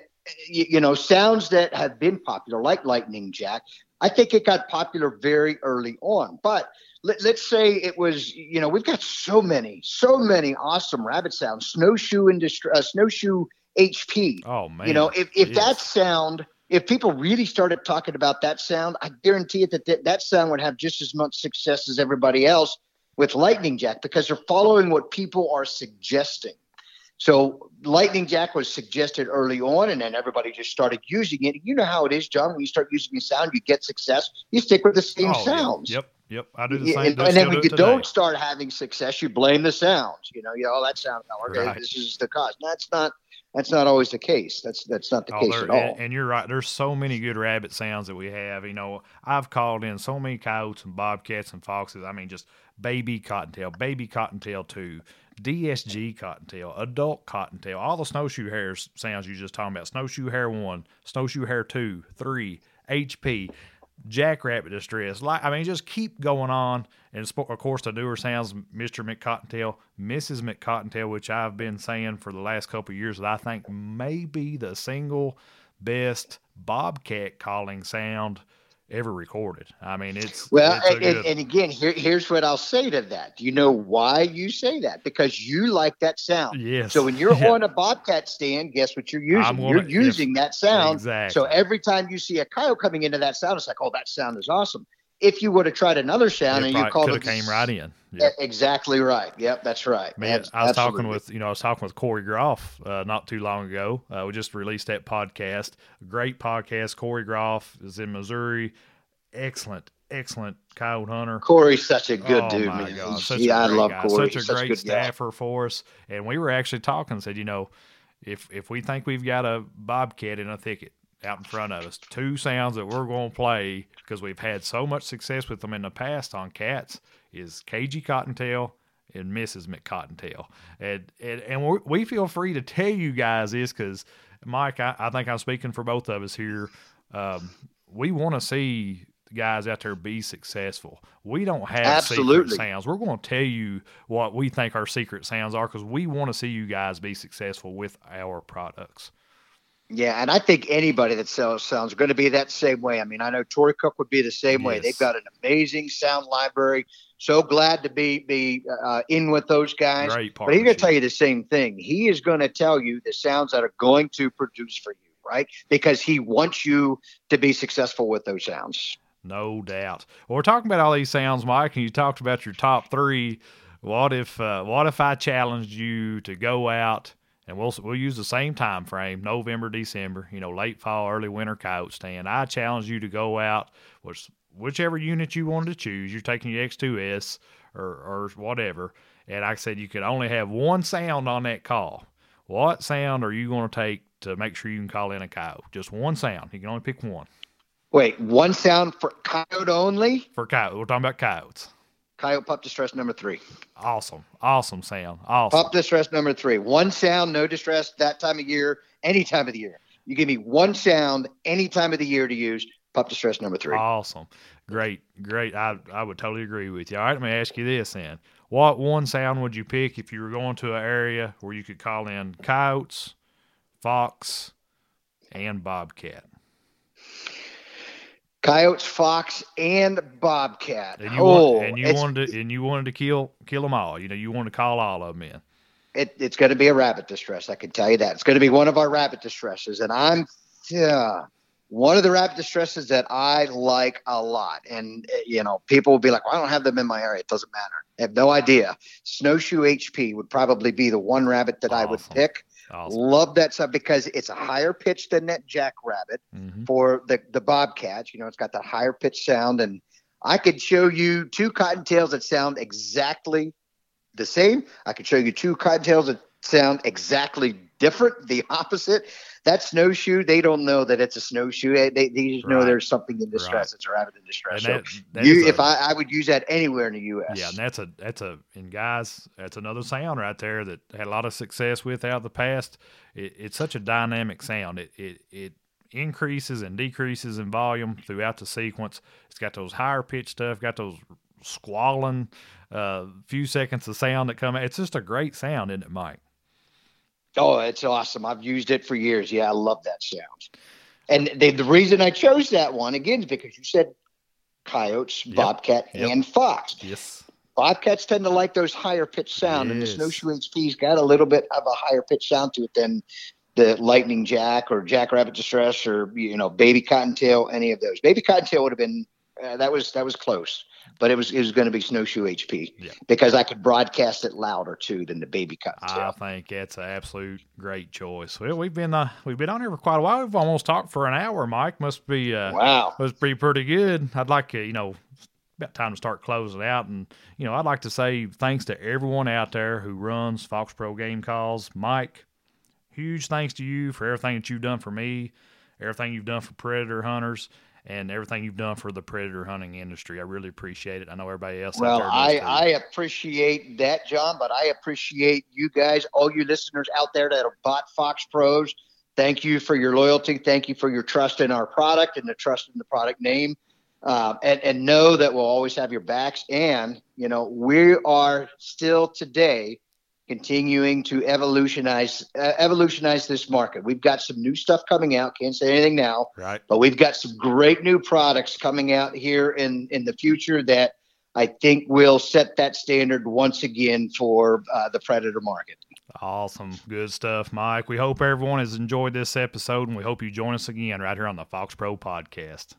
you, you know, sounds that have been popular, like Lightning Jack. I think it got popular very early on. But let, let's say it was, you know, we've got so many, so many awesome rabbit sounds. Snowshoe industry, uh, snowshoe HP. Oh man, You know, if, if that sound, if people really started talking about that sound, I guarantee it that th- that sound would have just as much success as everybody else with Lightning Jack because they're following what people are suggesting. So Lightning Jack was suggested early on, and then everybody just started using it. You know how it is, Jon. When you start using a sound, you get success. You stick with the same Oh, sounds. Yep, yep. I do the same. and, and then when you today. don't start having success, you blame the sounds. You know, you know, oh, that sound, okay, Right. this is the cause. That's not. That's not always the case. That's that's not the Oh, case at all. and, and you're right. There's so many good rabbit sounds that we have. You know, I've called in so many coyotes and bobcats and foxes. I mean, just baby cottontail, baby cottontail two, DSG cottontail, adult cottontail, all the snowshoe hare sounds you just talking about. Snowshoe hare one, snowshoe hare two, three, HP, jackrabbit distress. Like I mean, just keep going on. And of course, the newer sounds, Mr. McCottontail, Mrs. McCottontail, which I've been saying for the last couple of years that I think may be the single best bobcat calling sound ever recorded. I mean, it's Well, it's and, and, again, here, here's what I'll say to that. Do you know why you say that? Because you like that sound. yes. So when you're *laughs* Yeah. on a bobcat stand, guess what you're using? Gonna- you're using that sound. exactly. So every time you see a coyote coming into that sound, it's like, oh, that sound is awesome. If you would have tried another sound it and you called it came right in. Yeah. exactly right. Yep, that's right. Man, Abs- I was talking with you know I was talking with Corey Groff uh, not too long ago. Uh, we just released that podcast, great podcast. Corey Groff is in Missouri, excellent, excellent coyote hunter. Corey's such a good oh dude, man. God, such yeah, a I great love guy, Corey. such a He's great good guy. staffer for us. And we were actually talking, and said you know, if if we think we've got a bobcat in a thicket out in front of us, two sounds that we're going to play because we've had so much success with them in the past on cats is KG Cottontail and Mrs. McCottontail. And and, and we we feel free to tell you guys this because, Mike, I, I think I'm speaking for both of us here. Um, we want to see guys out there be successful. We don't have Absolutely. secret sounds. We're going to tell you what we think our secret sounds are because we want to see you guys be successful with our products. Yeah, and I think anybody that sells sounds going to be that same way. I mean, I know Tory Cook would be the same yes. way. They've got an amazing sound library. So glad to be be uh, in with those guys. but he's going to tell you the same thing. He is going to tell you the sounds that are going to produce for you, right? Because he wants you to be successful with those sounds. No doubt. Well, we're talking about all these sounds, Mike, and you talked about your top three. What if uh, what if I challenged you to go out and we'll we'll use the same time frame, November, December, you know, late fall, early winter coyote stand. I challenge you to go out, which whichever unit you wanted to choose. You're taking your X2S or or whatever, and I said you could only have one sound on that call. What sound are you going to take to make sure you can call in a coyote? Just one sound. You can only pick one. Wait, one sound for coyote only? For coyote, we're talking about coyotes. Coyote pup distress number three. Awesome. Awesome sound. Awesome. Pup distress number three. One sound, no distress that time of year, any time of the year. You give me one sound any time of the year to use. Pup distress number three. Awesome. Great. Great. I, I would totally agree with you. All right, let me ask you this then. What one sound would you pick if you were going to an area where you could call in coyotes, fox, and bobcat? Coyotes, fox, and bobcat. And you, oh, want, and you wanted to, and you wanted to kill kill them all. You know, you wanted to call all of them in. It, it's going to be a rabbit distress. I can tell you that it's going to be one of our rabbit distresses, and I'm yeah, one of the rabbit distresses that I like a lot. And you know, people will be like, "Well, I don't have them in my area." It doesn't matter. I have no idea. Snowshoe HP would probably be the one rabbit that awesome. I would pick Awesome. Love that stuff because it's a higher pitch than that jackrabbit mm-hmm. for the the bobcats. You know, it's got that higher pitch sound, and I could show you two cottontails that sound exactly the same. I could show you two cottontails that sound exactly different, the opposite that snowshoe, they don't know that it's a snowshoe. They, they just know there's something in distress. Right. It's a rabbit in distress. That, so that you, if I, I would use that anywhere in the U.S. Yeah, and that's a that's a and guys, that's another sound right there that had a lot of success with out of the past. It, it's such a dynamic sound. It it it increases and decreases in volume throughout the sequence. It's got those higher pitch stuff. Got those squalling uh, few seconds of sound that come. It's just a great sound, isn't it, Mike? Oh, it's awesome. I've used it for years. Yeah, I love that sound. And the, the reason I chose that one again is because you said coyotes, yep. bobcat, yep. and fox. Yes. Bobcats tend to like those higher pitched sound, yes. and the snowshoe HP's got a little bit of a higher pitched sound to it than the lightning jack or jackrabbit distress or you know baby cottontail, any of those. Baby cottontail would have been uh, that was that was close but it was it was going to be snowshoe HP yeah. because I could broadcast it louder too than the baby cottontail. I think it's an absolute great choice. Well, we've been uh, we've been on here for quite a while. We've almost talked for an hour. Mike must be uh, wow, must be pretty good. I'd like to you know about time to start closing out. And, you know, I'd like to say thanks to everyone out there who runs Fox Pro Game Calls. Mike, huge thanks to you for everything that you've done for me, everything you've done for predator hunters and everything you've done for the predator hunting industry. I really appreciate it. I know everybody else. Well, I, I appreciate that, Jon, but I appreciate you guys, all you listeners out there that have bought Fox Pros. Thank you for your loyalty. Thank you for your trust in our product and the trust in the product name. Uh, and, and know that we'll always have your backs. And, you know, we are still today continuing to evolutionize uh, evolutionize this market. We've got some new stuff coming out. Can't say anything now, right? But we've got some great new products coming out here in in the future that I think will set that standard once again for uh, the predator market. Awesome, good stuff, Mike. We hope everyone has enjoyed this episode, and we hope you join us again right here on the Fox Pro Podcast.